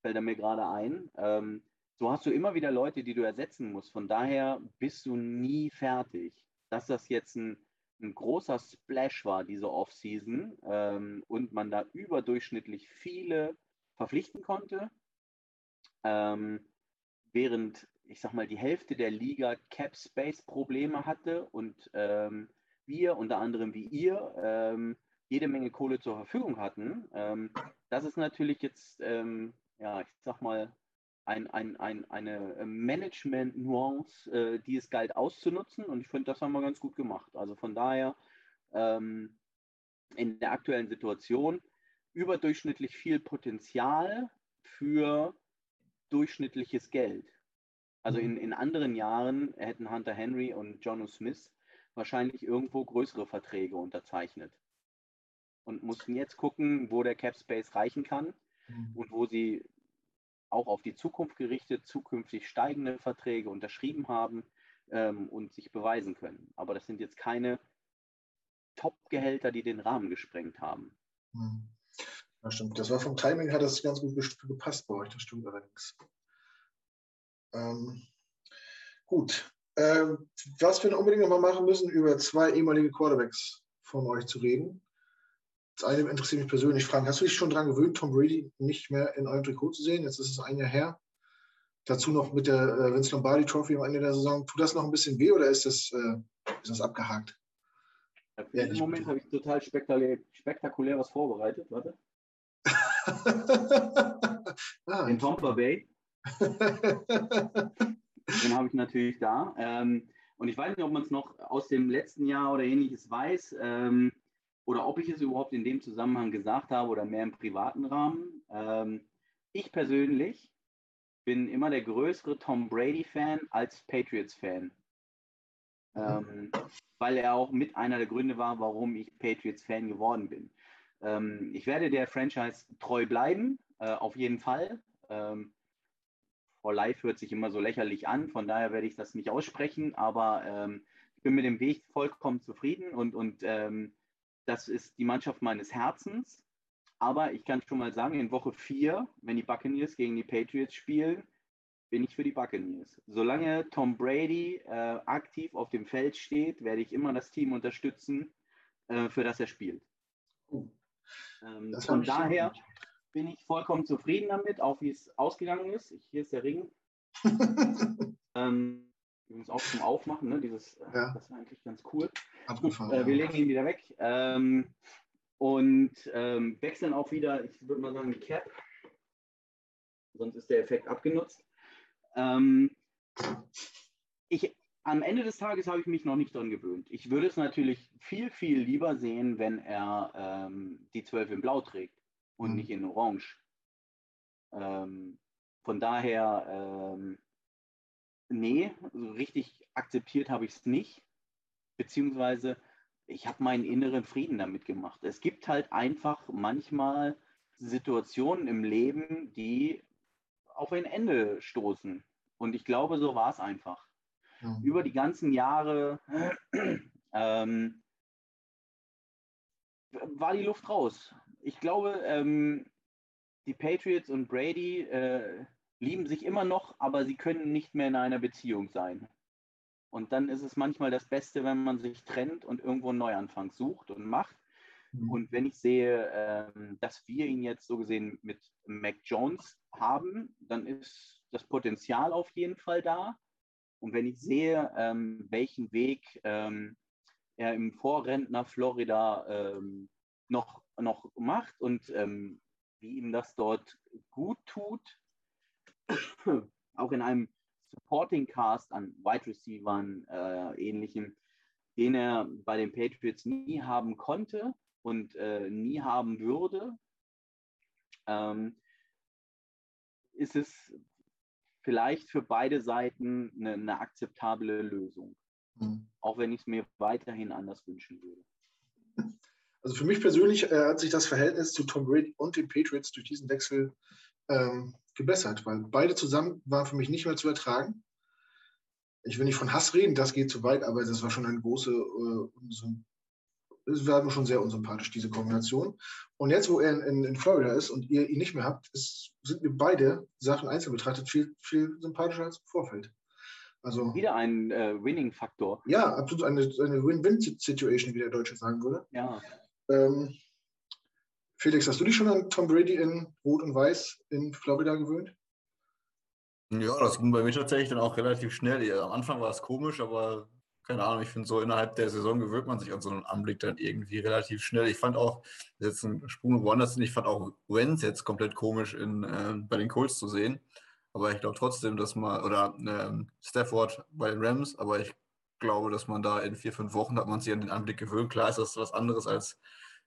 fällt er mir gerade ein. Ähm, so hast du immer wieder Leute, die du ersetzen musst. Von daher bist du nie fertig. Dass das jetzt ein, ein großer Splash war, diese Offseason, ähm, und man da überdurchschnittlich viele verpflichten konnte, ähm, während, ich sag mal, die Hälfte der Liga Cap Space Probleme hatte und ähm, wir, unter anderem wie ihr, ähm, jede Menge Kohle zur Verfügung hatten. Ähm, das ist natürlich jetzt, ähm, ja, ich sag mal, ein, ein, ein, eine Management-Nuance, äh, die es galt auszunutzen. Und ich finde, das haben wir ganz gut gemacht. Also von daher, ähm, in der aktuellen Situation überdurchschnittlich viel Potenzial für durchschnittliches Geld. Also in, in anderen Jahren hätten Hunter Henry und Jono Smith wahrscheinlich irgendwo größere Verträge unterzeichnet. und mussten jetzt gucken, wo der Cap Space reichen kann mhm. und wo sie auch auf die Zukunft gerichtet zukünftig steigende Verträge unterschrieben haben ähm, und sich beweisen können. Aber das sind jetzt keine Top-Gehälter, die den Rahmen gesprengt haben. Mhm. Ja, stimmt. Das war vom Timing her das ganz gut gepasst bei euch, das stimmt allerdings. Ähm, gut. Ähm, was wir unbedingt noch mal machen müssen, über zwei ehemalige Quarterbacks von euch zu reden. Das eine interessiert mich persönlich. Frank, hast du dich schon daran gewöhnt, Tom Brady nicht mehr in eurem Trikot zu sehen? Jetzt ist es ein Jahr her. Dazu noch mit der äh, Vince Lombardi Trophy am Ende der Saison. Tut das noch ein bisschen weh oder ist das, äh, ist das abgehakt? Ja, Im Moment habe ich total spektakulär, spektakulär was vorbereitet. Warte. *laughs* ah, in Tampa Bay. Den habe ich natürlich da. Ähm, und ich weiß nicht, ob man es noch aus dem letzten Jahr oder ähnliches weiß ähm, oder ob ich es überhaupt in dem Zusammenhang gesagt habe oder mehr im privaten Rahmen. Ähm, ich persönlich bin immer der größere Tom Brady-Fan als Patriots-Fan. Ähm, weil er auch mit einer der Gründe war, warum ich Patriots-Fan geworden bin. Ähm, ich werde der Franchise treu bleiben, äh, auf jeden Fall. Ähm, for Life hört sich immer so lächerlich an, von daher werde ich das nicht aussprechen, aber ähm, ich bin mit dem Weg vollkommen zufrieden und, und ähm, das ist die Mannschaft meines Herzens. Aber ich kann schon mal sagen, in Woche 4, wenn die Buccaneers gegen die Patriots spielen, bin ich für die Buccaneers. Solange Tom Brady äh, aktiv auf dem Feld steht, werde ich immer das Team unterstützen, äh, für das er spielt. Oh. Ähm, von daher bin ich vollkommen zufrieden damit, auch wie es ausgegangen ist. Ich, hier ist der Ring. *laughs* ähm, übrigens auch zum Aufmachen, ne? Dieses, äh, ja. das war eigentlich ganz cool. Gut, äh, wir legen ihn wieder weg ähm, und ähm, wechseln auch wieder, ich würde mal sagen, die Cap. Sonst ist der Effekt abgenutzt. Ähm, ich, am Ende des Tages habe ich mich noch nicht dran gewöhnt. Ich würde es natürlich viel, viel lieber sehen, wenn er ähm, die 12 in Blau trägt und nicht in Orange. Ähm, von daher, ähm, nee, so richtig akzeptiert habe ich es nicht. Beziehungsweise, ich habe meinen inneren Frieden damit gemacht. Es gibt halt einfach manchmal Situationen im Leben, die auf ein Ende stoßen. Und ich glaube, so war es einfach. Mhm. Über die ganzen Jahre *clears throat* ähm, war die Luft raus. Ich glaube, ähm, die Patriots und Brady äh, lieben sich immer noch, aber sie können nicht mehr in einer Beziehung sein. Und dann ist es manchmal das Beste, wenn man sich trennt und irgendwo einen Neuanfang sucht und macht. Mhm. Und wenn ich sehe, ähm, dass wir ihn jetzt so gesehen mit Mac Jones haben, dann ist das Potenzial auf jeden Fall da. Und wenn ich sehe, ähm, welchen Weg ähm, er im Vorrentner Florida ähm, noch, noch macht und ähm, wie ihm das dort gut tut, auch in einem Supporting Cast an Wide Receivern äh, ähnlichem, den er bei den Patriots nie haben konnte und äh, nie haben würde, ähm, ist es vielleicht für beide Seiten eine, eine akzeptable Lösung. Mhm. Auch wenn ich es mir weiterhin anders wünschen würde. *laughs* Also für mich persönlich äh, hat sich das Verhältnis zu Tom Brady und den Patriots durch diesen Wechsel ähm, gebessert, weil beide zusammen waren für mich nicht mehr zu ertragen. Ich will nicht von Hass reden, das geht zu weit, aber das war schon eine große, äh, es war mir schon sehr unsympathisch, diese Kombination. Und jetzt, wo er in, in Florida ist und ihr ihn nicht mehr habt, ist, sind mir beide Sachen einzeln betrachtet viel, viel sympathischer als im Vorfeld. Also, Wieder ein äh, Winning-Faktor. Ja, absolut eine, eine Win-Win-Situation, wie der Deutsche sagen würde. Ja. Ähm, Felix, hast du dich schon an Tom Brady in Rot und Weiß in Florida gewöhnt? Ja, das ging bei mir tatsächlich dann auch relativ schnell. Am Anfang war es komisch, aber keine Ahnung, ich finde so innerhalb der Saison gewöhnt man sich an so einen Anblick dann irgendwie relativ schnell. Ich fand auch, jetzt ein Sprung woanders ich fand auch Wenz jetzt komplett komisch in, äh, bei den Colts zu sehen. Aber ich glaube trotzdem, dass man, oder äh, Stafford bei den Rams, aber ich glaube, dass man da in vier, fünf Wochen hat man sich an den Anblick gewöhnt. Klar ist das was anderes als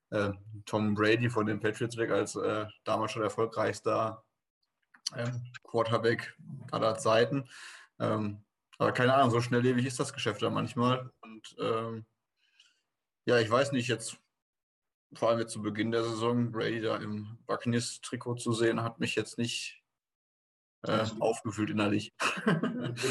äh, Tom Brady von den Patriots weg, als äh, damals schon erfolgreichster ähm, Quarterback aller Zeiten. Ähm, aber keine Ahnung, so schnelllebig ist das Geschäft da manchmal. Und ähm, ja, ich weiß nicht, jetzt vor allem zu Beginn der Saison Brady da im Buccaneers-Trikot zu sehen, hat mich jetzt nicht äh, aufgefühlt innerlich. *laughs*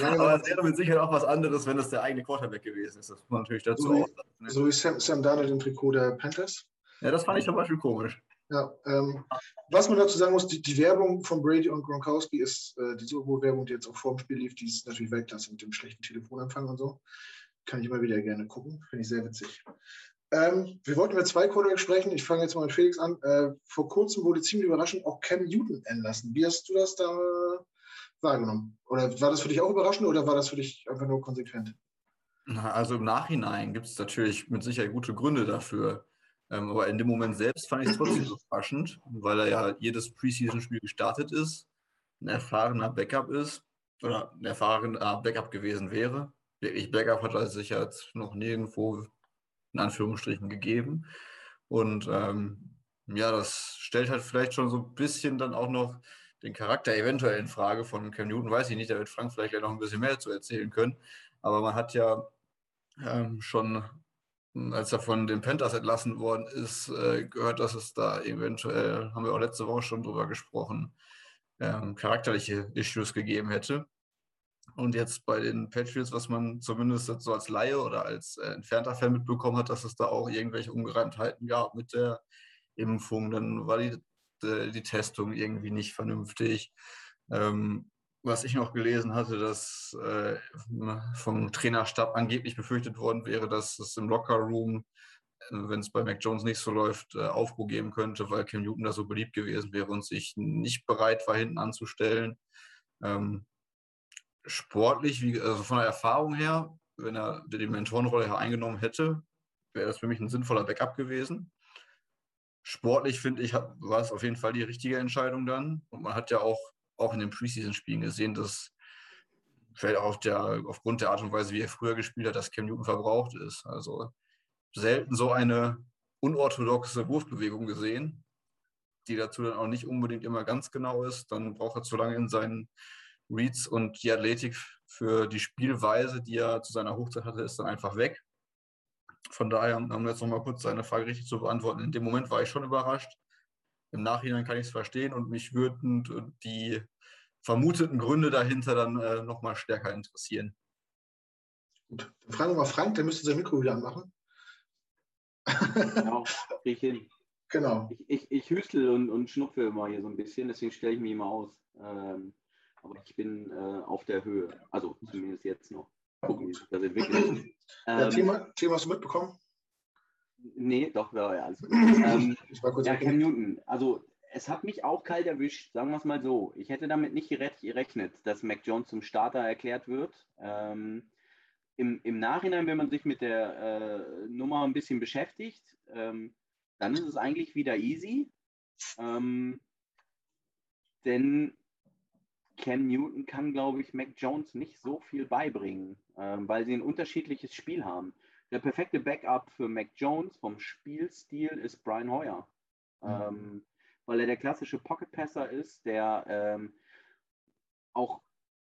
Aber es wäre mit Sicherheit auch was anderes, wenn das der eigene Quarterback gewesen ist. Das muss man natürlich dazu so auch sagen. Ne? So wie Sam, Sam Darnold im Trikot der Panthers. Ja, das fand ich zum Beispiel komisch. Ja, ähm, was man dazu sagen muss, die, die, Werbung von Brady und Gronkowski ist, äh, die Super die jetzt auch vor dem Spiel lief, die ist natürlich Weltklasse mit dem schlechten Telefonempfang und so. Kann ich immer wieder gerne gucken, finde ich sehr witzig. Ähm, wir wollten über zwei Quarterbacks sprechen. Ich fange jetzt mal mit Felix an. Äh, vor kurzem wurde ziemlich überraschend auch Cam Newton entlassen. Wie hast du das da wahrgenommen? Oder war das für dich auch überraschend oder war das für dich einfach nur konsequent? Also im Nachhinein gibt es natürlich mit Sicherheit gute Gründe dafür. Ähm, aber in dem Moment selbst fand ich es trotzdem so *clears throat* überraschend, weil er ja jedes Preseason-Spiel gestartet ist, ein erfahrener Backup ist oder ein erfahrener Backup gewesen wäre. Wirklich Backup hat er sich jetzt noch nirgendwo in Anführungsstrichen gegeben. Und ähm, ja, das stellt halt vielleicht schon so ein bisschen dann auch noch den Charakter eventuell in Frage von Cam Newton, weiß ich nicht, da wird Frank vielleicht gleich noch ein bisschen mehr zu erzählen können. Aber man hat ja ähm, schon, als er von den Panthers entlassen worden ist, äh, gehört, dass es da eventuell, haben wir auch letzte Woche schon drüber gesprochen, ähm, charakterliche Issues gegeben hätte. Und jetzt bei den Patriots, was man zumindest so als Laie oder als äh, entfernter Fan mitbekommen hat, dass es da auch irgendwelche Ungereimtheiten gab mit der Impfung. Dann war die äh, die Testung irgendwie nicht vernünftig. Ähm, was ich noch gelesen hatte, dass äh, vom Trainerstab angeblich befürchtet worden wäre, dass es im Lockerroom, äh, wenn es bei Mac Jones nicht so läuft, äh, Aufruhr geben könnte, weil Cam Newton da so beliebt gewesen wäre und sich nicht bereit war, hinten anzustellen. Ähm, sportlich, wie, also von der Erfahrung her, wenn er die Mentorenrolle eingenommen hätte, wäre das für mich ein sinnvoller Backup gewesen sportlich finde ich, war es auf jeden Fall die richtige Entscheidung dann. Und man hat ja auch, auch in den Preseason-Spielen gesehen, dass vielleicht auf der, aufgrund der Art und Weise, wie er früher gespielt hat, dass Cam Newton verbraucht ist. Also selten so eine unorthodoxe Wurfbewegung gesehen, die dazu dann auch nicht unbedingt immer ganz genau ist. Dann braucht er zu lange in seinen Reads und die Athletik für die Spielweise, die er zu seiner Hochzeit hatte, ist dann einfach weg. Von daher, um jetzt nochmal kurz seine Frage richtig zu beantworten, in dem Moment war ich schon überrascht. Im Nachhinein kann ich es verstehen und mich würden die vermuteten Gründe dahinter dann äh, nochmal stärker interessieren. Gut, dann fragen wir mal Frank, der müsste sein Mikro wieder anmachen. Genau, *laughs* ich hin. Genau. Ich, ich, ich hüstel und, und schnupfe immer hier so ein bisschen, deswegen stelle ich mich immer aus. Ähm, aber ich bin äh, auf der Höhe, also zumindest jetzt noch gucken, wie sich das entwickelt. Ja, ähm, Thema, Thema hast du mitbekommen? Nee, doch, ja, alles gut. *clears throat* ähm, ja, Cam Newton, also es hat mich auch kalt erwischt, sagen wir es mal so. Ich hätte damit nicht gerechnet, dass Mac Jones zum Starter erklärt wird. Ähm, im, Im Nachhinein, wenn man sich mit der äh, Nummer ein bisschen beschäftigt, ähm, dann ist es eigentlich wieder easy. Ähm, denn Cam Newton kann, glaube ich, Mac Jones nicht so viel beibringen, ähm, weil sie ein unterschiedliches Spiel haben. Der perfekte Backup für Mac Jones vom Spielstil ist Brian Hoyer, mhm. ähm, weil er der klassische Pocket-Passer ist, der ähm, auch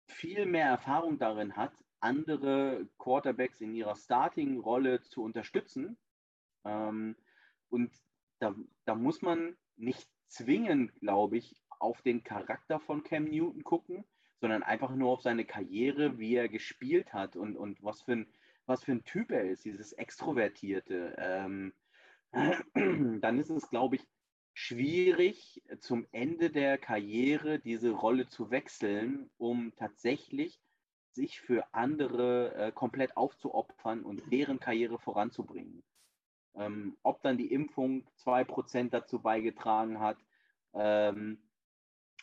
viel mehr Erfahrung darin hat, andere Quarterbacks in ihrer Starting-Rolle zu unterstützen. Ähm, und da, da muss man nicht zwingend, glaube ich, auf den Charakter von Cam Newton gucken, sondern einfach nur auf seine Karriere, wie er gespielt hat und, und was, für ein, was für ein Typ er ist, dieses Extrovertierte. Ähm, *clears throat* dann ist es, glaube ich, schwierig, zum Ende der Karriere diese Rolle zu wechseln, um tatsächlich sich für andere äh, komplett aufzuopfern und deren Karriere voranzubringen. Ähm, ob dann die Impfung 2% dazu beigetragen hat, ähm,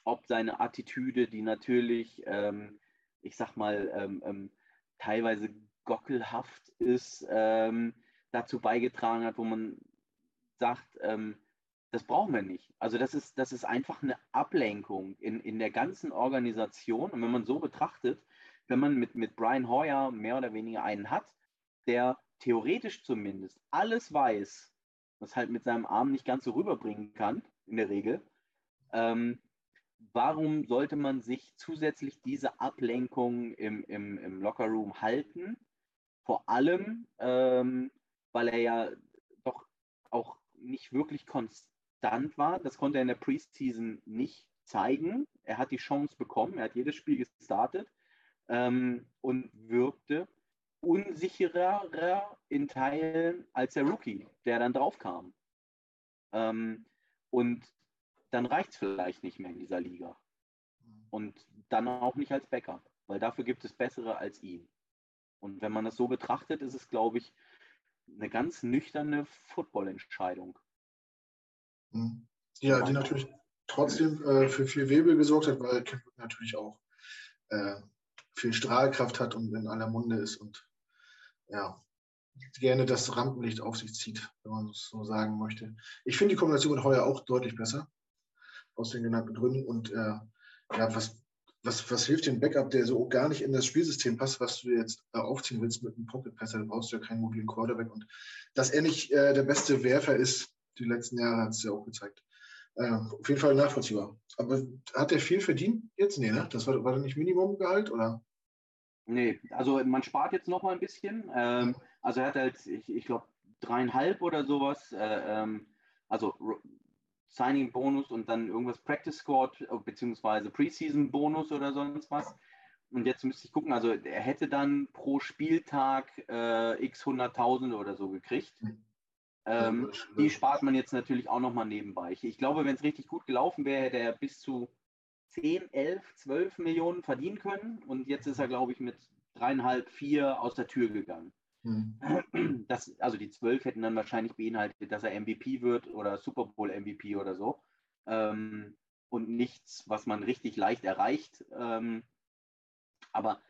ob seine Attitüde, die natürlich, ähm, ich sag mal, ähm, ähm, teilweise gockelhaft ist, ähm, dazu beigetragen hat, wo man sagt, ähm, das brauchen wir nicht. Also das ist, das ist einfach eine Ablenkung in, in der ganzen Organisation. Und wenn man so betrachtet, wenn man mit, mit Brian Hoyer mehr oder weniger einen hat, der theoretisch zumindest alles weiß, was halt mit seinem Arm nicht ganz so rüberbringen kann, in der Regel, ähm, warum sollte man sich zusätzlich diese Ablenkung im, im, im Lockerroom halten? Vor allem, ähm, weil er ja doch auch nicht wirklich konstant war. Das konnte er in der Preseason nicht zeigen. Er hat die Chance bekommen, er hat jedes Spiel gestartet ähm, und wirkte unsicherer in Teilen als der Rookie, der dann drauf kam. Ähm, und dann reicht es vielleicht nicht mehr in dieser Liga. Und dann auch nicht als Backup, weil dafür gibt es bessere als ihn. Und wenn man das so betrachtet, ist es, glaube ich, eine ganz nüchterne Football-Entscheidung. Hm. Ja, die natürlich trotzdem äh, für viel Webel gesorgt hat, weil Kevin natürlich auch äh, viel Strahlkraft hat und in aller Munde ist und ja, gerne das Rampenlicht auf sich zieht, wenn man es so sagen möchte. Ich finde die Kombination mit Heuer auch deutlich besser, aus den genannten Gründen. Und äh, ja, was, was, was hilft dem Backup, der so gar nicht in das Spielsystem passt, was du jetzt äh, aufziehen willst mit einem Pocket Passer? Da brauchst du ja keinen mobilen Quarterback. Und dass er nicht äh, der beste Werfer ist, die letzten Jahre hat es ja auch gezeigt. Äh, auf jeden Fall nachvollziehbar. Aber hat er viel verdient jetzt? Nee, ne? Das war, war nicht Minimumgehalt, oder? Nee, also man spart jetzt noch mal ein bisschen. Ähm, also er hat halt, ich, ich glaube, dreieinhalb oder sowas. Äh, ähm, also Signing-Bonus und dann irgendwas Practice Squad äh, beziehungsweise Preseason-Bonus oder sonst was. Und jetzt müsste ich gucken, also er hätte dann pro Spieltag äh, x 100.000 oder so gekriegt. Hm. Ähm, die spart man jetzt natürlich auch nochmal nebenbei. Ich, ich glaube, wenn es richtig gut gelaufen wäre, hätte er bis zu 10, 11, 12 Millionen verdienen können. Und jetzt ist er, glaube ich, mit dreieinhalb, vier aus der Tür gegangen. Mhm. Das, also die 12 hätten dann wahrscheinlich beinhaltet, dass er MVP wird oder Super Bowl MVP oder so. Ähm, und nichts, was man richtig leicht erreicht. Ähm, aber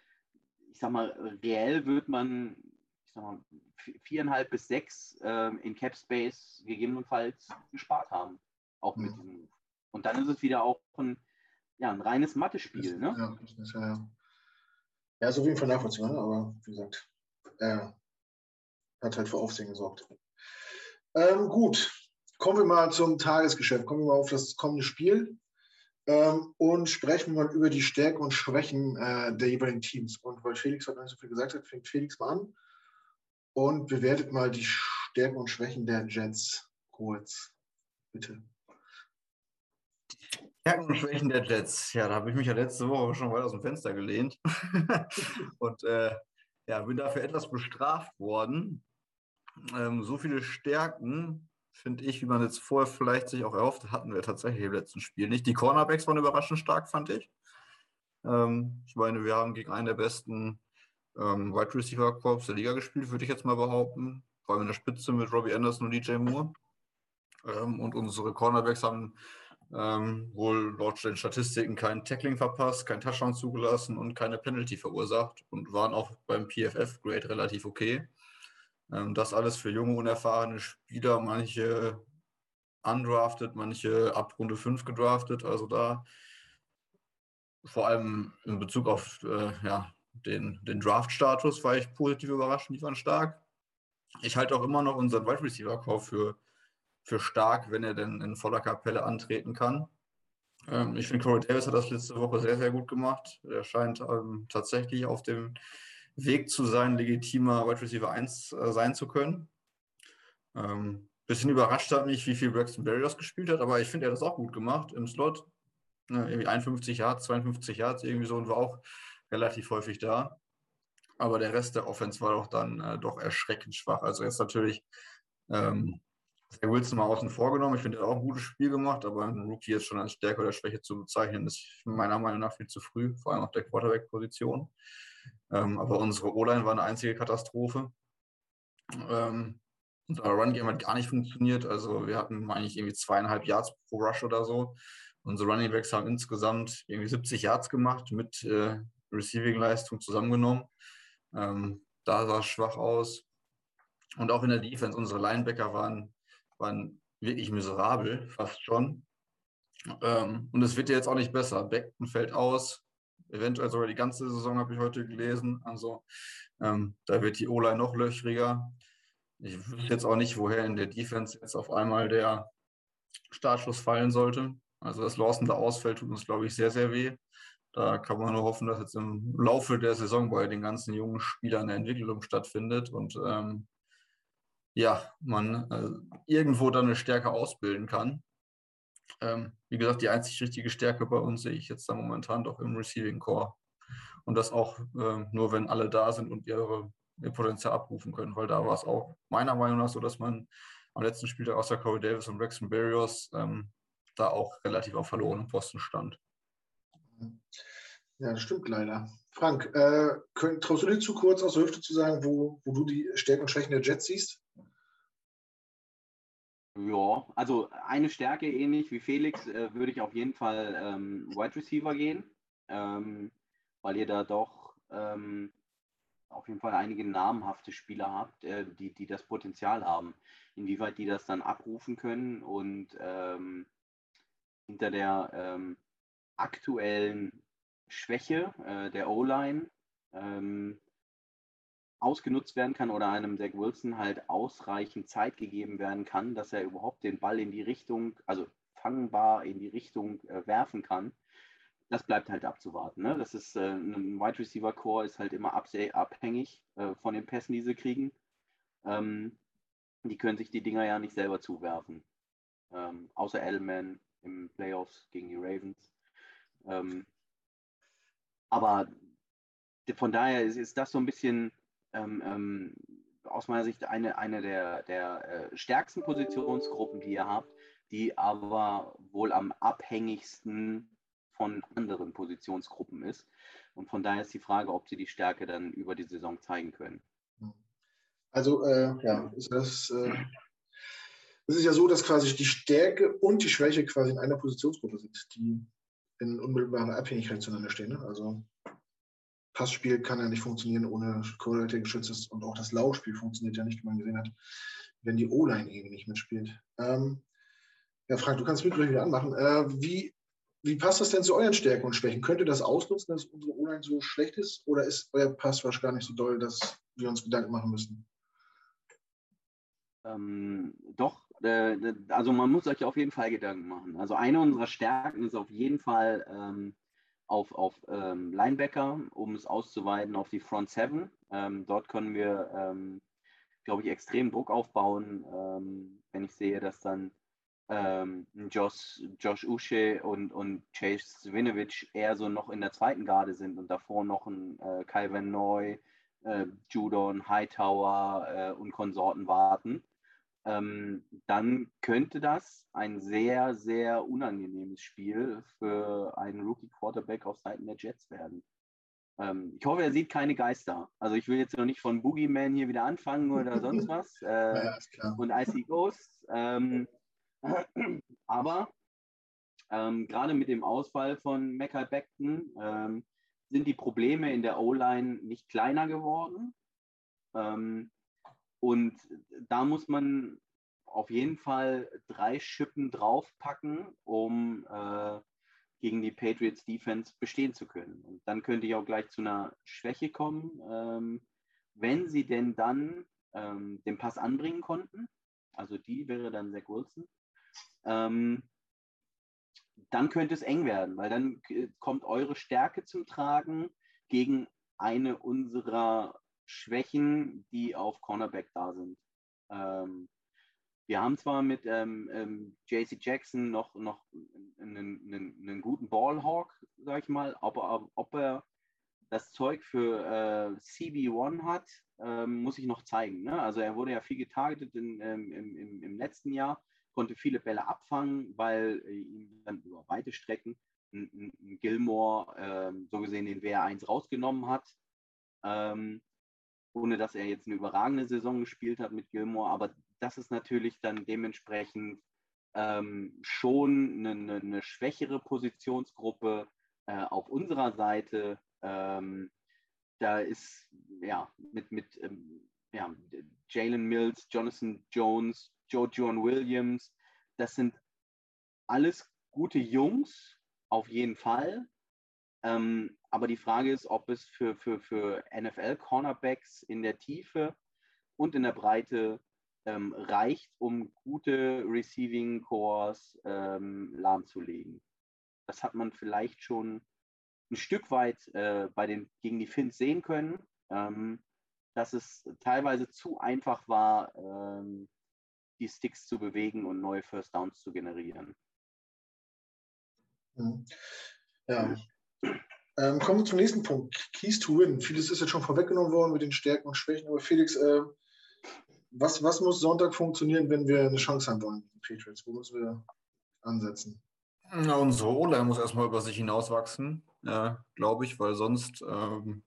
ich sag mal, reell wird man, ich sag mal, viereinhalb bis sechs ähm, in Cap Space gegebenenfalls gespart haben. Auch mit mhm. diesem Move. Und dann ist es wieder auch ein, ja, ein reines Mathe-Spiel. Ne? Ja, ja, ja. ja, so wie im nachvollziehbar, ne? aber wie gesagt, äh, hat halt für Aufsehen gesorgt. Ähm, gut, kommen wir mal zum Tagesgeschäft, kommen wir mal auf das kommende Spiel ähm, und sprechen mal über die Stärken und Schwächen äh, der jeweiligen Teams. Und weil Felix heute nicht so viel gesagt hat, fängt Felix mal an und bewertet mal die Stärken und Schwächen der Jets kurz. Bitte. Stärken und Schwächen der Jets. Ja, da habe ich mich ja letzte Woche schon weit aus dem Fenster gelehnt *laughs* und äh, ja, bin dafür etwas bestraft worden. Ähm, so viele Stärken, finde ich, wie man jetzt vorher vielleicht sich auch erhofft, hatten wir tatsächlich im letzten Spiel nicht. Die Cornerbacks waren überraschend stark, fand ich. Ähm, ich meine, wir haben gegen einen der besten ähm, Wide Receiver Corps der Liga gespielt, würde ich jetzt mal behaupten. Vor allem in der Spitze mit Robbie Anderson und DJ Moore. Ähm, und unsere Cornerbacks haben ähm, wohl laut den Statistiken kein Tackling verpasst, kein Touchdown zugelassen und keine Penalty verursacht und waren auch beim PFF-Grade relativ okay. Ähm, das alles für junge, unerfahrene Spieler, manche undrafted, manche ab Runde 5 gedraftet. Also da vor allem in Bezug auf äh, ja, den, den Draft-Status war ich positiv überrascht, die waren stark. Ich halte auch immer noch unseren Wide Receiver-Kauf für, für stark, wenn er denn in voller Kapelle antreten kann. Ähm, ich finde, Corey Davis hat das letzte Woche sehr, sehr gut gemacht. Er scheint ähm, tatsächlich auf dem Weg zu sein, legitimer Wide Receiver 1 äh, sein zu können. Ähm, bisschen überrascht hat mich, wie viel Braxton Barriers gespielt hat, aber ich finde, er hat das auch gut gemacht im Slot. Ne, irgendwie 51 Yards, 52 Yards irgendwie so und war auch relativ häufig da. Aber der Rest der Offense war doch dann äh, doch erschreckend schwach. Also jetzt natürlich ähm, Zach Wilson mal außen vor genommen. Ich finde, er hat auch ein gutes Spiel gemacht, aber ein Rookie jetzt schon als Stärke oder Schwäche zu bezeichnen, ist meiner Meinung nach viel zu früh, vor allem auf der Quarterback-Position. Ähm, aber unsere O-Line war eine einzige Katastrophe. Ähm, unser Run-Game hat gar nicht funktioniert. Also wir hatten eigentlich irgendwie zweieinhalb Yards pro Rush oder so. Unsere Running Backs haben insgesamt irgendwie 70 Yards gemacht mit äh, Receiving-Leistung zusammengenommen. Ähm, da sah es schwach aus. Und auch in der Defense, unsere Linebacker waren, waren wirklich miserabel, fast schon. Ähm, und es wird ja jetzt auch nicht besser. Beckton fällt aus, eventuell sogar die ganze Saison, habe ich heute gelesen. Also ähm, da wird die O-Line noch löchriger. Ich wüsste jetzt auch nicht, woher in der Defense jetzt auf einmal der Startschuss fallen sollte. Also dass Lawson da ausfällt, tut uns, glaube ich, sehr, sehr weh. Da kann man nur hoffen, dass jetzt im Laufe der Saison bei den ganzen jungen Spielern eine Entwicklung stattfindet. Und ähm, ja, man äh, irgendwo dann eine Stärke ausbilden kann. Ähm, wie gesagt, die einzig richtige Stärke bei uns sehe ich jetzt da momentan doch im Receiving Core. Und das auch äh, nur, wenn alle da sind und ihre, ihr Potenzial abrufen können, weil da war es auch meiner Meinung nach so, dass man am letzten Spieltag außer Corey Davis und Rexon Barrios ähm, da auch relativ auf verlorenem Posten stand. Ja, das stimmt leider. Frank, äh, traust du dir zu kurz aus der Hüfte zu sagen, wo, wo du die Stärken und Schwächen der Jets siehst? Ja, also eine Stärke ähnlich wie Felix äh, würde ich auf jeden Fall ähm, Wide Receiver gehen, ähm, weil ihr da doch ähm, auf jeden Fall einige namhafte Spieler habt, äh, die, die das Potenzial haben. Inwieweit die das dann abrufen können und ähm, hinter der ähm, aktuellen Schwäche äh, der O-Line ähm, ausgenutzt werden kann oder einem Zach Wilson halt ausreichend Zeit gegeben werden kann, dass er überhaupt den Ball in die Richtung, also fangbar in die Richtung äh, werfen kann. Das bleibt halt abzuwarten. Ne? Das ist äh, ein Wide Receiver Core ist halt immer abhängig äh, von den Pässen, die sie kriegen. Ähm, die können sich die Dinger ja nicht selber zuwerfen. Ähm, außer Edelman im Playoffs gegen die Ravens. Ähm, aber von daher ist, ist, das so ein bisschen ähm, ähm, aus meiner Sicht eine, eine der, der äh, stärksten Positionsgruppen, die ihr habt, die aber wohl am abhängigsten von anderen Positionsgruppen ist. Und von daher ist die Frage, ob sie die Stärke dann über die Saison zeigen können. Also äh, ja, ist das, äh, es ist ja so, dass quasi die Stärke und die Schwäche quasi in einer Positionsgruppe sind, die in unmittelbarer Abhängigkeit zueinander stehen. Ne? Also Passspiel kann ja nicht funktionieren ohne Coordinating Geschützes und auch das Laufspiel funktioniert ja nicht, wie man gesehen hat, wenn die O-Line eben nicht mitspielt. Ähm, ja, Frank, du kannst mich wieder anmachen. Äh, wie, wie passt das denn zu euren Stärken und Schwächen? Könnt ihr das ausnutzen, dass unsere O-Line so schlecht ist? Oder ist euer Passwasch gar nicht so doll, dass wir uns Gedanken machen müssen? Ähm, doch, äh, also man muss euch auf jeden Fall Gedanken machen. Also eine unserer Stärken ist auf jeden Fall ähm, auf, auf ähm, Linebacker, um es auszuweiten auf die Front Seven. Ähm, dort können wir, ähm, glaube ich, extrem Druck aufbauen, ähm, wenn ich sehe, dass dann ähm, Josh, Josh Usche und, und Chase Winovich eher so noch in der zweiten Garde sind und davor noch ein äh, Calvin Neu, äh, Judon, Hightower äh, und Konsorten warten ähm, dann könnte das ein sehr, sehr unangenehmes Spiel für einen Rookie-Quarterback auf Seiten der Jets werden. Ähm, ich hoffe, er sieht keine Geister. Also ich will jetzt noch nicht von Boogeyman hier wieder anfangen oder sonst *laughs* was. Äh, ja, und Icy Ghosts. Ähm, *clears throat* aber ähm, gerade mit dem Ausfall von Meckal Beckton ähm, sind die Probleme in der O-Line nicht kleiner geworden. Ähm, und da muss man auf jeden Fall drei Schippen draufpacken, um äh, gegen die Patriots Defense bestehen zu können. Und dann könnte ich auch gleich zu einer Schwäche kommen, ähm, wenn sie denn dann ähm, den Pass anbringen konnten. Also die wäre dann Zach Wilson. Ähm, dann könnte es eng werden, weil dann kommt eure Stärke zum Tragen gegen eine unserer Schwächen, die auf Cornerback da sind. Ähm, wir haben zwar mit ähm, ähm, JC Jackson noch, noch einen, einen, einen guten Ballhawk, sag ich mal, aber ob er das Zeug für äh, CB1 hat, ähm, muss ich noch zeigen. Ne? Also er wurde ja viel getargetet in, ähm, im, im, im, letzten Jahr, konnte viele Bälle abfangen, weil äh, ihm dann über weite Strecken ein, ein Gilmore ähm, so gesehen den WR1 rausgenommen hat. Ohne dass er jetzt eine überragende Saison gespielt hat mit Gilmore, aber das ist natürlich dann dementsprechend ähm, schon eine, eine, schwächere Positionsgruppe äh, auf unserer Seite. Ähm, da ist ja mit, mit ähm, ja, Jalen Mills, Jonathan Jones, Joe John Williams, das sind alles gute Jungs, auf jeden Fall. Ähm, aber die Frage ist, ob es für, für, für NFL-Cornerbacks in der Tiefe und in der Breite ähm, reicht, um gute Receiving Cores ähm, lahmzulegen. Das hat man vielleicht schon ein Stück weit äh, bei den, gegen die Finns sehen können. Ähm, dass es teilweise zu einfach war, ähm, die Sticks zu bewegen und neue First Downs zu generieren. Mhm. Ja. Ähm, kommen wir zum nächsten Punkt. Keys to Win. Vieles ist jetzt schon vorweggenommen worden mit den Stärken und Schwächen. Aber Felix, äh, was, was muss Sonntag funktionieren, wenn wir eine Chance haben wollen, Patriots? Wo müssen wir ansetzen? Na, unsere O-Line muss erstmal über sich hinauswachsen, äh, glaube ich, weil sonst, ähm,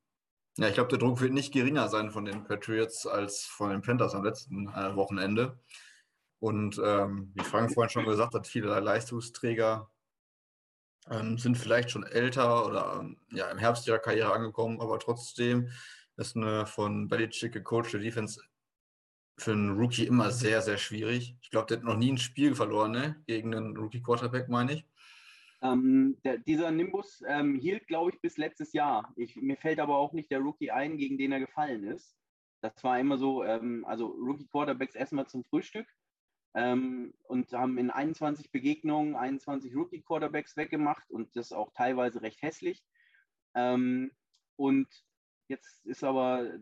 ja, ich glaube, der Druck wird nicht geringer sein von den Patriots als von den Panthers am letzten äh, Wochenende. Und ähm, wie Frank vorhin schon gesagt hat, viele Leistungsträger ähm, sind vielleicht schon älter oder ähm, ja, im Herbst ihrer Karriere angekommen, aber trotzdem ist eine von Belichick gecoachte Defense für einen Rookie immer sehr, sehr schwierig. Ich glaube, der hat noch nie ein Spiel verloren, ne? Gegen einen Rookie-Quarterback, meine ich. Ähm, der, dieser Nimbus ähm, hielt, glaube ich, bis letztes Jahr. Ich, mir fällt aber auch nicht der Rookie ein, gegen den er gefallen ist. Das war immer so, ähm, also Rookie-Quarterbacks erstmal zum Frühstück ähm, und haben in 21 Begegnungen 21 Rookie-Quarterbacks weggemacht und das auch teilweise recht hässlich. Ähm, und jetzt ist aber äh,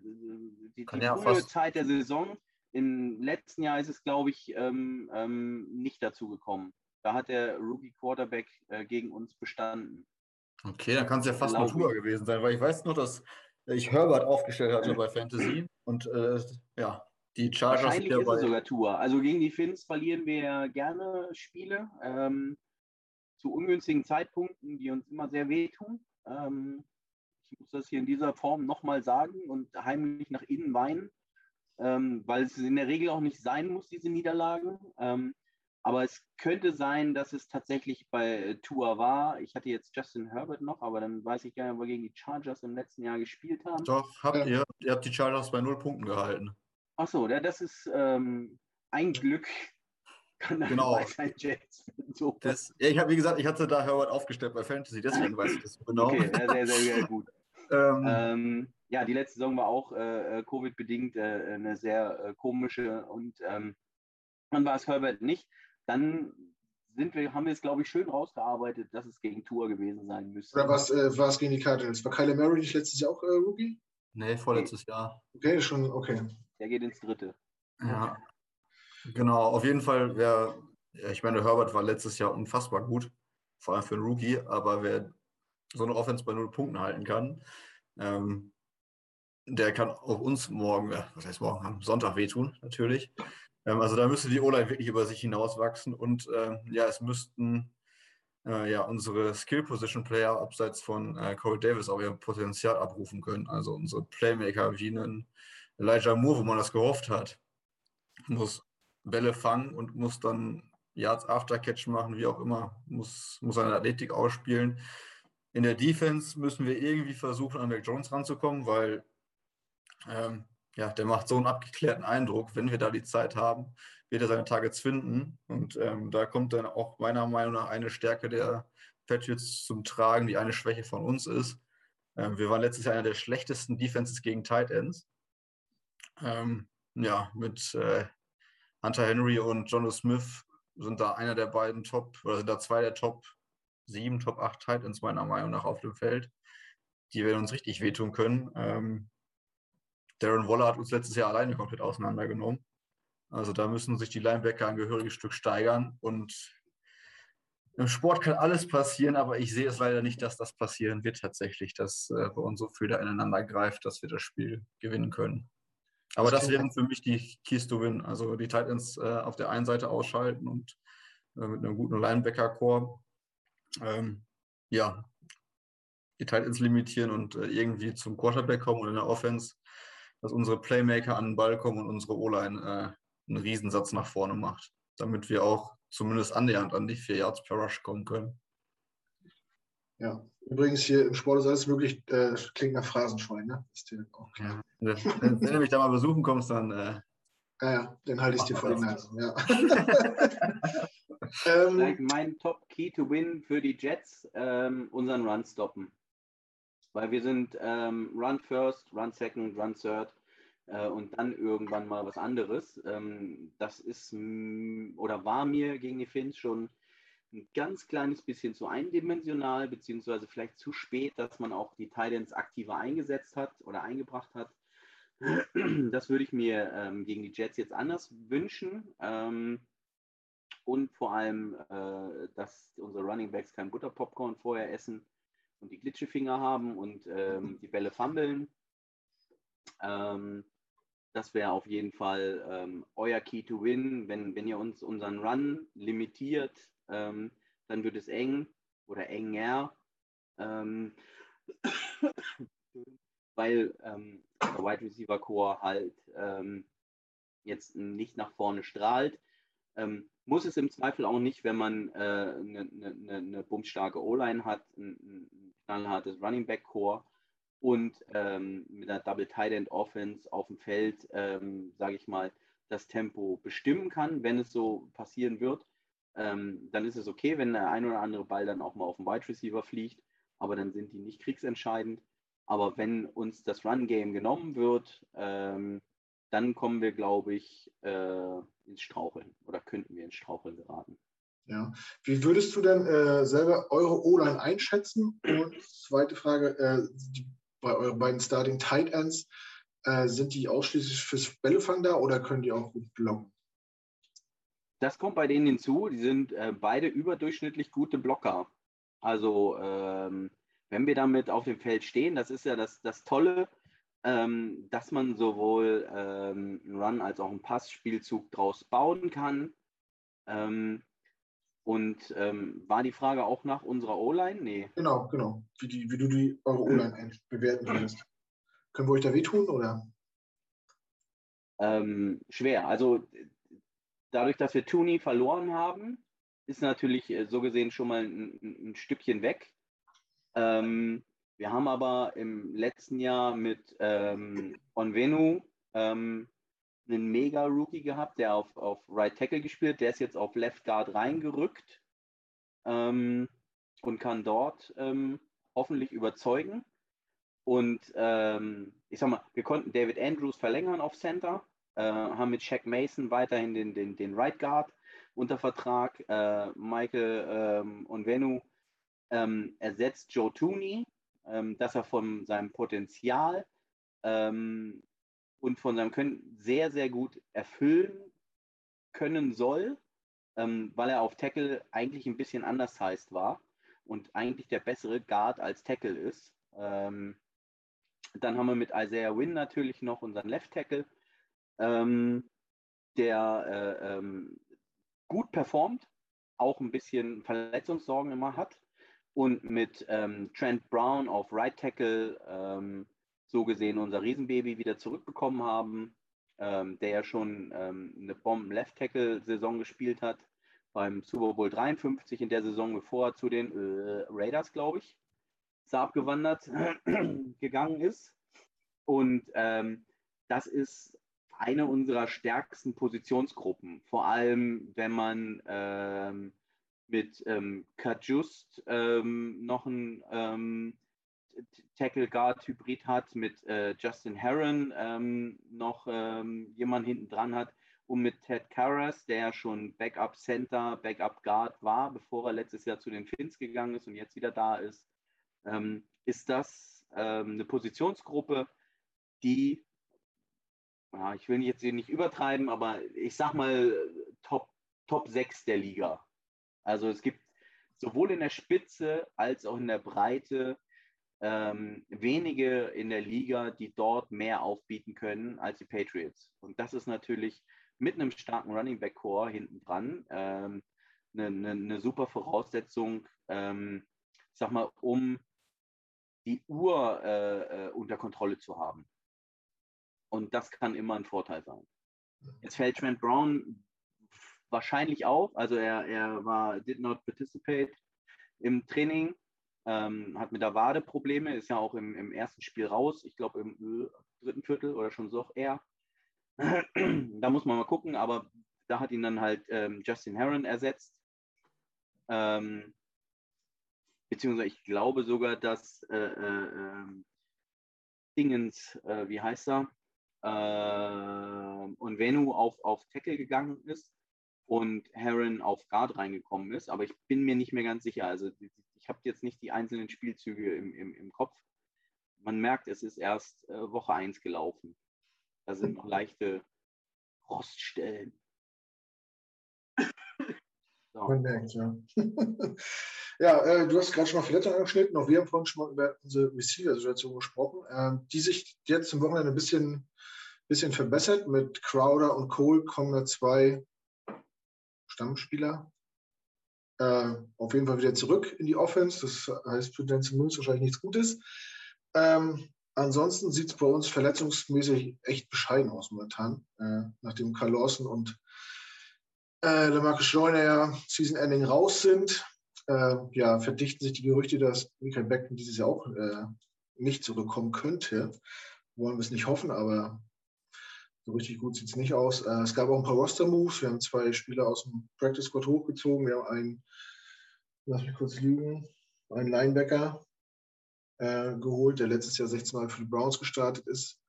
die, die ja frühe Zeit der Saison. Im letzten Jahr ist es, glaube ich, ähm, ähm, nicht dazu gekommen. Da hat der Rookie-Quarterback äh, gegen uns bestanden. Okay, dann kann es ja fast Natur gewesen sein, weil ich weiß nur, dass ich Herbert aufgestellt hatte bei Fantasy und äh, ja, die Chargers Wahrscheinlich ist es sogar Tour. Also gegen die Finns verlieren wir gerne Spiele ähm, zu ungünstigen Zeitpunkten, die uns immer sehr wehtun. Ähm, ich muss das hier in dieser Form nochmal sagen und heimlich nach innen weinen, ähm, weil es in der Regel auch nicht sein muss, diese Niederlagen. Ähm, aber es könnte sein, dass es tatsächlich bei Tour war. Ich hatte jetzt Justin Herbert noch, aber dann weiß ich gar nicht, ob wir gegen die Chargers im letzten Jahr gespielt haben. Doch, habt ihr. Ihr habt die Chargers bei null Punkten gehalten. Achso, ja, das ist ähm, ein Glück. *laughs* Kann genau. sein, James. *laughs* So. Das, ja, ich habe, wie gesagt, ich hatte da Herbert aufgestellt bei Fantasy, deswegen weiß ich das genau. Okay, sehr, sehr, sehr, sehr gut. *laughs* ähm, ähm, ja, die letzte Saison war auch äh, äh, Covid-bedingt äh, eine sehr äh, komische und ähm, dann war es Herbert nicht. Dann sind wir, haben wir es, glaube ich, schön rausgearbeitet, dass es gegen Tour gewesen sein müsste. Oder was äh, war es gegen die Cardinals? War Kyler Murray nicht letztes Jahr auch äh, Rookie? Nee, vorletztes Jahr. Okay, schon, okay. Der geht ins dritte. Ja. Genau, auf jeden Fall wäre, ja, ich meine, Herbert war letztes Jahr unfassbar gut, vor allem für einen Rookie, aber wer so eine Offense bei null Punkten halten kann, ähm, der kann auch uns morgen, äh, was heißt morgen, am Sonntag wehtun, natürlich. Ähm, also da müsste die O-Line wirklich über sich hinauswachsen und äh, ja, es müssten äh, ja unsere Skill-Position-Player abseits von äh, Corey Davis auch ihr Potenzial abrufen können. Also unsere Playmaker wie einen Elijah Moore, wo man das gehofft hat, muss Bälle fangen und muss dann Yards Aftercatch machen, wie auch immer, muss, muss seine Athletik ausspielen. In der Defense müssen wir irgendwie versuchen, an Mac Jones ranzukommen, weil ähm, ja, der macht so einen abgeklärten Eindruck. Wenn wir da die Zeit haben, wird er seine Targets finden. Und ähm, da kommt dann auch meiner Meinung nach eine Stärke der Patriots zum Tragen, die eine Schwäche von uns ist. Ähm, wir waren letztes Jahr einer der schlechtesten Defenses gegen Tight Ends. Ähm, ja, mit äh, Hunter Henry und Jono Smith sind da einer der beiden Top, oder sind da zwei der Top 7, Top 8 Titans meiner Meinung nach auf dem Feld. Die werden uns richtig wehtun können. Darren Waller hat uns letztes Jahr alleine komplett auseinandergenommen. Also da müssen sich die Linebacker ein gehöriges Stück steigern. Und im Sport kann alles passieren, aber ich sehe es leider nicht, dass das passieren wird tatsächlich, dass äh, bei uns so viel da ineinander greift, dass wir das Spiel gewinnen können. Aber das, das wären für mich die Keys to Win. Also die Titans äh, auf der einen Seite ausschalten und äh, mit einem guten Linebacker-Core. Ähm, ja, die Titans limitieren und äh, irgendwie zum Quarterback kommen und in der Offense, dass unsere Playmaker an den Ball kommen und unsere O-Line äh, einen Riesensatz nach vorne macht, damit wir auch zumindest annähernd an die vier Yards per Rush kommen können. Ja, übrigens hier im Sport ist alles möglich, äh, klingt nach Phrasenschwein, ne? Ist dir auch klar. Ja. Wenn, wenn, du mich da mal besuchen kommst, dann. Äh, ja, ja, dann halte ich dir vor den Nase. Ja. *laughs* ähm, mein Top Key to Win für die Jets, ähm, unseren Run stoppen. Weil wir sind ähm, Run First, Run Second, Run Third äh, und dann irgendwann mal was anderes. Ähm, das ist oder war mir gegen die Finns schon ein ganz kleines bisschen zu eindimensional, beziehungsweise vielleicht zu spät, dass man auch die Titans aktiver eingesetzt hat oder eingebracht hat. *clears throat* Das würde ich mir ähm, gegen die Jets jetzt anders wünschen. Ähm, und vor allem, äh, dass unsere Running Backs kein Butterpopcorn vorher essen und die Glitschefinger haben und ähm, die Bälle fummeln. Ähm, das wäre auf jeden Fall ähm, euer Key to Win. Wenn, wenn ihr uns unseren Run limitiert, ähm, dann wird es eng oder enger. Ähm, weil ähm, der Wide Receiver Core halt jetzt nicht nach vorne strahlt. Ähm, muss es im Zweifel auch nicht, wenn man eine äh, ne, ne, ne, bumstarke O-Line hat, ein, ein, knallhartes Running Back Core und ähm, mit einer Double Tight End Offense auf dem Feld, ähm, sage ich mal, das Tempo bestimmen kann, wenn es so passieren wird. Ähm, dann ist es okay, wenn der ein oder andere Ball dann auch mal auf den Wide Receiver fliegt, aber dann sind die nicht kriegsentscheidend. Aber wenn uns das Run-Game genommen wird, ähm, dann kommen wir, glaube ich, äh, ins Straucheln oder könnten wir ins Straucheln geraten. Ja. Wie würdest du denn äh, selber eure O-Line einschätzen? Und zweite Frage, äh, die, bei euren beiden Starting Tight Ends, äh, sind die ausschließlich fürs Bällefang da oder können die auch gut blocken? Das kommt bei denen hinzu. Die sind äh, beide überdurchschnittlich gute Blocker. Also ähm, wenn wir damit auf dem Feld stehen, das ist ja das, das Tolle, ähm, dass man sowohl ähm, einen Run als auch einen Passspielzug draus bauen kann. Ähm, und ähm, war die Frage auch nach unserer O-Line? Nee. Genau, genau. Wie, die, wie du die eure O-Line bewerten würdest. Können wir euch da wehtun oder? Ähm, schwer. Also dadurch, dass wir Tooney verloren haben, ist natürlich äh, so gesehen schon mal ein, ein Stückchen weg. Ähm, wir haben aber im letzten Jahr mit ähm, Onvenu ähm, einen Mega-Rookie gehabt, der auf, auf Right Tackle gespielt, der ist jetzt auf Left Guard reingerückt ähm, und kann dort ähm, hoffentlich überzeugen. Und ähm, ich sag mal, wir konnten David Andrews verlängern auf Center, äh, haben mit Shaq Mason weiterhin den, den, den Right Guard unter Vertrag. Äh, Michael ähm, Onvenu ähm, ersetzt Joe Tooney, ähm, dass er von seinem Potenzial ähm, und von seinem Können sehr, sehr gut erfüllen können soll, ähm, weil er auf Tackle eigentlich ein bisschen anders heißt war und eigentlich der bessere Guard als Tackle ist. Ähm, dann haben wir mit Isaiah Wynn natürlich noch unseren Left Tackle, ähm, der äh, ähm, gut performt, auch ein bisschen Verletzungssorgen immer hat und mit ähm, Trent Brown auf Right Tackle ähm, so gesehen unser Riesenbaby wieder zurückbekommen haben, ähm, der ja schon ähm, eine Bomben-Left Tackle-Saison gespielt hat, beim Super Bowl 53 in der Saison, bevor zu den äh, Raiders, glaube ich, ist abgewandert *clears throat* gegangen ist. Und ähm, das ist eine unserer stärksten Positionsgruppen, vor allem wenn man ähm, mit ähm, Kajust ähm, noch einen ähm, Tackle Guard Hybrid hat, mit äh, Justin Heron ähm, noch ähm, jemand hinten dran hat und mit Ted Karras, der schon Backup Center, Backup Guard war, bevor er letztes Jahr zu den Finns gegangen ist und jetzt wieder da ist, ähm, ist das ähm, eine Positionsgruppe, die, ja, ich will jetzt hier nicht übertreiben, aber ich sag mal Top, Top 6 der Liga. Also es gibt sowohl in der Spitze als auch in der Breite ähm, wenige in der Liga, die dort mehr aufbieten können als die Patriots. Und das ist natürlich mit einem starken Running Back Core hinten dran ähm, eine, eine, eine, super Voraussetzung, ähm, sag mal, um die Uhr äh, äh, unter Kontrolle zu haben. Und das kann immer ein Vorteil sein. Jetzt fällt Trent Brown wahrscheinlich auf. Also er, er war, did not participate im Training, ähm, hat mit der Wade Probleme, ist ja auch im, im ersten Spiel raus. Ich glaube im dritten Viertel oder schon so eher. *clears throat* da muss man mal gucken, aber da hat ihn dann halt ähm, Justin Heron ersetzt. Ähm, beziehungsweise ich glaube sogar, dass äh, äh, ähm, Dingens, äh, wie heißt er, äh, und Venu auf, auf Tackle gegangen ist und Heron auf Guard reingekommen ist, aber ich bin mir nicht mehr ganz sicher. Also ich habe jetzt nicht die einzelnen Spielzüge im, im, im Kopf. Man merkt, es ist erst äh, Woche 1 gelaufen. Da sind noch leichte Roststellen. So. Man merkt, ja. *laughs* ja, äh, du hast gerade schon mal Verletzungen angeschnitten. Auch wir haben vorhin schon mal über unsere Receiver-Situation gesprochen, äh, die sich jetzt im Wochenende ein bisschen, bisschen verbessert. Mit Crowder und Cole kommen da zwei Stammspieler äh, auf jeden Fall wieder zurück in die Offense. Das heißt für Denzel Mills wahrscheinlich nichts Gutes. Ähm, ansonsten sieht es bei uns verletzungsmäßig echt bescheiden aus momentan, äh, nachdem Carl Lawson und äh, Lamarcus Joyner ja Season Ending raus sind. Äh, ja, verdichten sich die Gerüchte, dass Michael Beckton dieses Jahr auch äh, nicht zurückkommen könnte. Wollen wir es nicht hoffen, aber so richtig gut sieht es nicht aus. Äh, es gab auch ein paar Roster-Moves. Wir haben zwei Spieler aus dem Practice Squad hochgezogen. Wir haben einen, lass mich kurz lügen, einen Linebacker äh, geholt, der letztes Jahr 16 Mal für die Browns gestartet ist.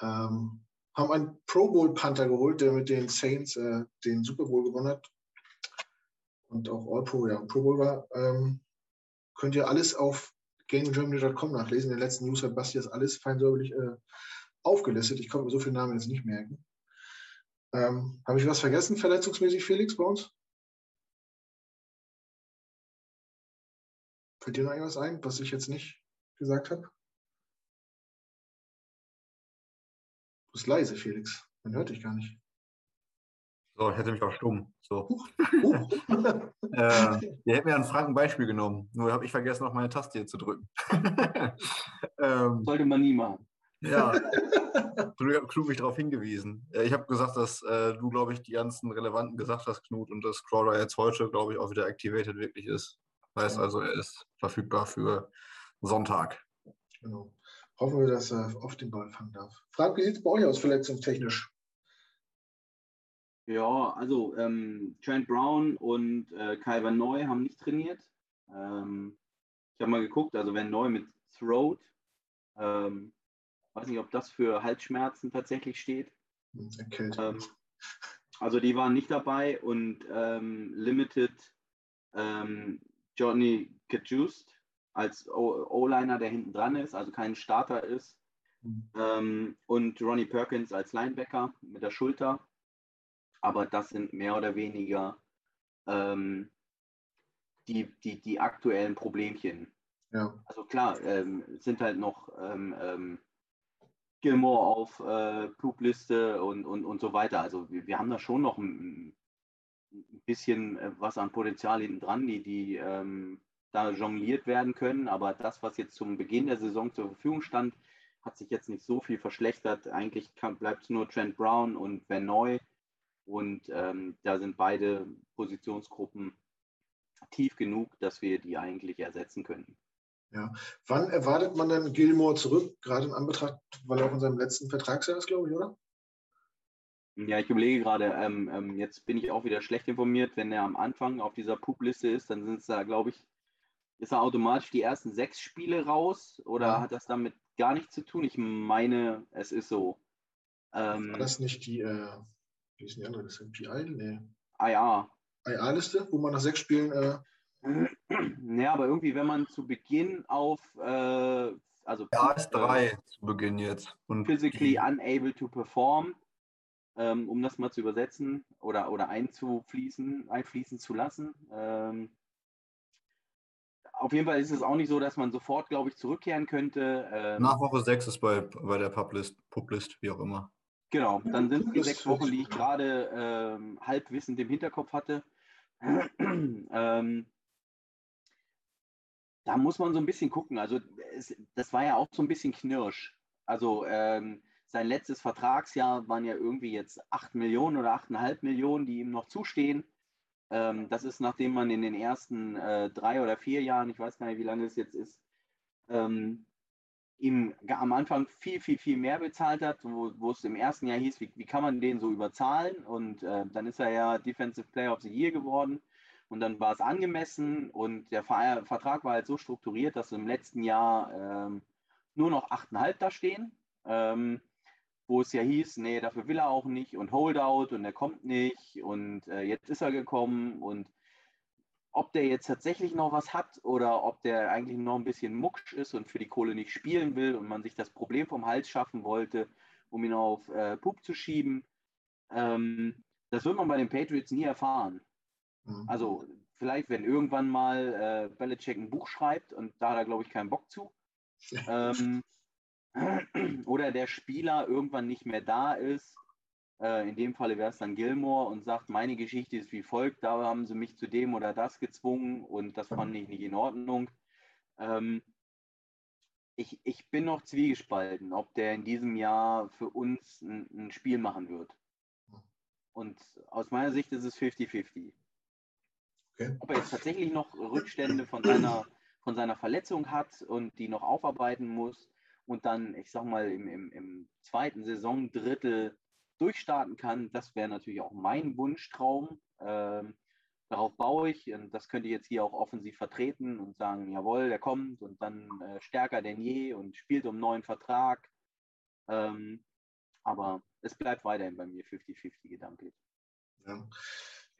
Ähm, haben einen Pro Bowl Panther geholt, der mit den Saints äh, den Super Bowl gewonnen hat und auch All Pro, ja, Pro Bowl war. Ähm, könnt ihr alles auf gamegermany.com nachlesen. In den letzten News hat Basti das alles feinsäuberlich äh, aufgelistet. Ich konnte mir so viele Namen jetzt nicht merken. Ähm, Habe ich was vergessen, verletzungsmäßig, Felix, bei uns? Fällt dir noch irgendwas ein, was ich jetzt nicht gesagt habe? Du bist leise, Felix. Man hört dich gar nicht. So, ich hätte mich auch stumm. So. Uh, *laughs* äh, ihr hättet mir an Frank ein Beispiel genommen. Nur habe ich vergessen, noch meine Taste hier zu drücken. *laughs* ähm, Sollte man nie machen. Ja, du hast mich darauf hingewiesen. Ich habe gesagt, dass äh, du, glaube ich, die ganzen relevanten gesagt hast, Knut, und dass Crawler jetzt heute, glaube ich, auch wieder activated wirklich ist. Heißt also, er ist verfügbar für Sonntag. Genau. Hoffen wir, dass er auf den Ball fangen darf. Frank, wie sieht es bei euch aus, verletzungstechnisch? Ja, also ähm, Trent Brown und äh, Kai Van Neu haben nicht trainiert. Ähm, ich habe mal geguckt, also Van Neu mit Throat, ähm, weiß nicht, ob das für Halsschmerzen tatsächlich steht. Ähm, also die waren nicht dabei und ähm, Limited ähm, Johnny Kajust als O-Liner, der hinten dran ist, also kein Starter ist. Mhm. Und Ronnie Perkins als Linebacker mit der Schulter. Aber das sind mehr oder weniger ähm, die, die, die aktuellen Problemchen. Ja. Also klar, ähm, sind halt noch ähm, ähm Gilmore auf äh, Flugliste und, und, und so weiter. Also wir, wir haben da schon noch ein, ein bisschen äh, was an Potenzial hinten dran, die, die ähm, da jongliert werden können. Aber das, was jetzt zum Beginn der Saison zur Verfügung stand, hat sich jetzt nicht so viel verschlechtert. Eigentlich bleibt es nur Trent Brown und Van Neu. Und ähm, da sind beide Positionsgruppen tief genug, dass wir die eigentlich ersetzen können. Ja. Wann erwartet man denn Gilmore zurück, gerade in Anbetracht, weil er auch in seinem letzten Vertragsjahr ist, glaube ich, oder? Ja, ich überlege gerade, ähm, ähm, jetzt bin ich auch wieder schlecht informiert, wenn er am Anfang auf dieser Pup-Liste ist, dann sind es da, glaube ich, ist er automatisch die ersten sechs Spiele raus oder ja. hat das damit gar nichts zu tun? Ich meine, es ist so. Ähm, War das nicht die, äh, wie ist die andere Liste? PI? Nee. IA. IA-Liste, wo man nach sechs Spielen äh, ja, aber irgendwie, wenn man zu Beginn auf, äh, also ja, ist drei zu Beginn jetzt. Und physically unable to perform, ähm, um das mal zu übersetzen oder, oder einzufließen, einfließen zu lassen. Ähm, auf jeden Fall ist es auch nicht so, dass man sofort, glaube ich, zurückkehren könnte. Ähm, Nach Woche 6 ist bei, bei der Publist, Publist, wie auch immer. Genau, dann sind es die sechs Wochen, die ich gerade ähm, halbwissend im Hinterkopf hatte. *clears throat* ähm, da muss man so ein bisschen gucken. Also es, das war ja auch so ein bisschen knirsch. Also ähm, sein letztes Vertragsjahr waren ja irgendwie jetzt 8 Millionen oder 8,5 Millionen, die ihm noch zustehen. Ähm, das ist, nachdem man in den ersten äh, drei oder vier Jahren, ich weiß gar nicht, wie lange es jetzt ist, ähm, ihm am Anfang viel, viel, viel mehr bezahlt hat, wo, wo es im ersten Jahr hieß, wie, wie kann man den so überzahlen? Und äh, dann ist er ja Defensive Player of the Year geworden. Und dann war es angemessen und der Vertrag war halt so strukturiert, dass im letzten Jahr ähm, nur noch 8,5 da stehen, ähm, wo es ja hieß, nee, dafür will er auch nicht und Holdout und er kommt nicht und äh, jetzt ist er gekommen und ob der jetzt tatsächlich noch was hat oder ob der eigentlich noch ein bisschen mucksch ist und für die Kohle nicht spielen will und man sich das Problem vom Hals schaffen wollte um ihn auf äh, Pup zu schieben. Ähm, das wird man bei den Patriots nie erfahren. Mhm. Also vielleicht, wenn irgendwann mal äh, Belichick ein Buch schreibt und da hat er, glaube ich, keinen Bock zu. *laughs* ähm, *clears throat* oder der Spieler irgendwann nicht mehr da ist. Äh, in dem Falle wäre es dann Gilmore und sagt, meine Geschichte ist wie folgt, da haben sie mich zu dem oder das gezwungen und das fand ich nicht in Ordnung. Ähm, ich, ich bin noch zwiegespalten, ob der in diesem Jahr für uns ein, ein Spiel machen wird. Und aus meiner Sicht ist es 50-50. Okay. Ob er jetzt tatsächlich noch Rückstände von seiner, von seiner Verletzung hat und die noch aufarbeiten muss und dann, ich sag mal, im, im, im zweiten Saisondrittel durchstarten kann, das wäre natürlich auch mein Wunschtraum. Ähm, darauf baue ich und das könnte ich jetzt hier auch offensiv vertreten und sagen, jawohl, der kommt und dann äh, stärker denn je und spielt um einen neuen Vertrag. Ähm, aber es bleibt weiterhin bei mir 50-50 gedanklich. Ja.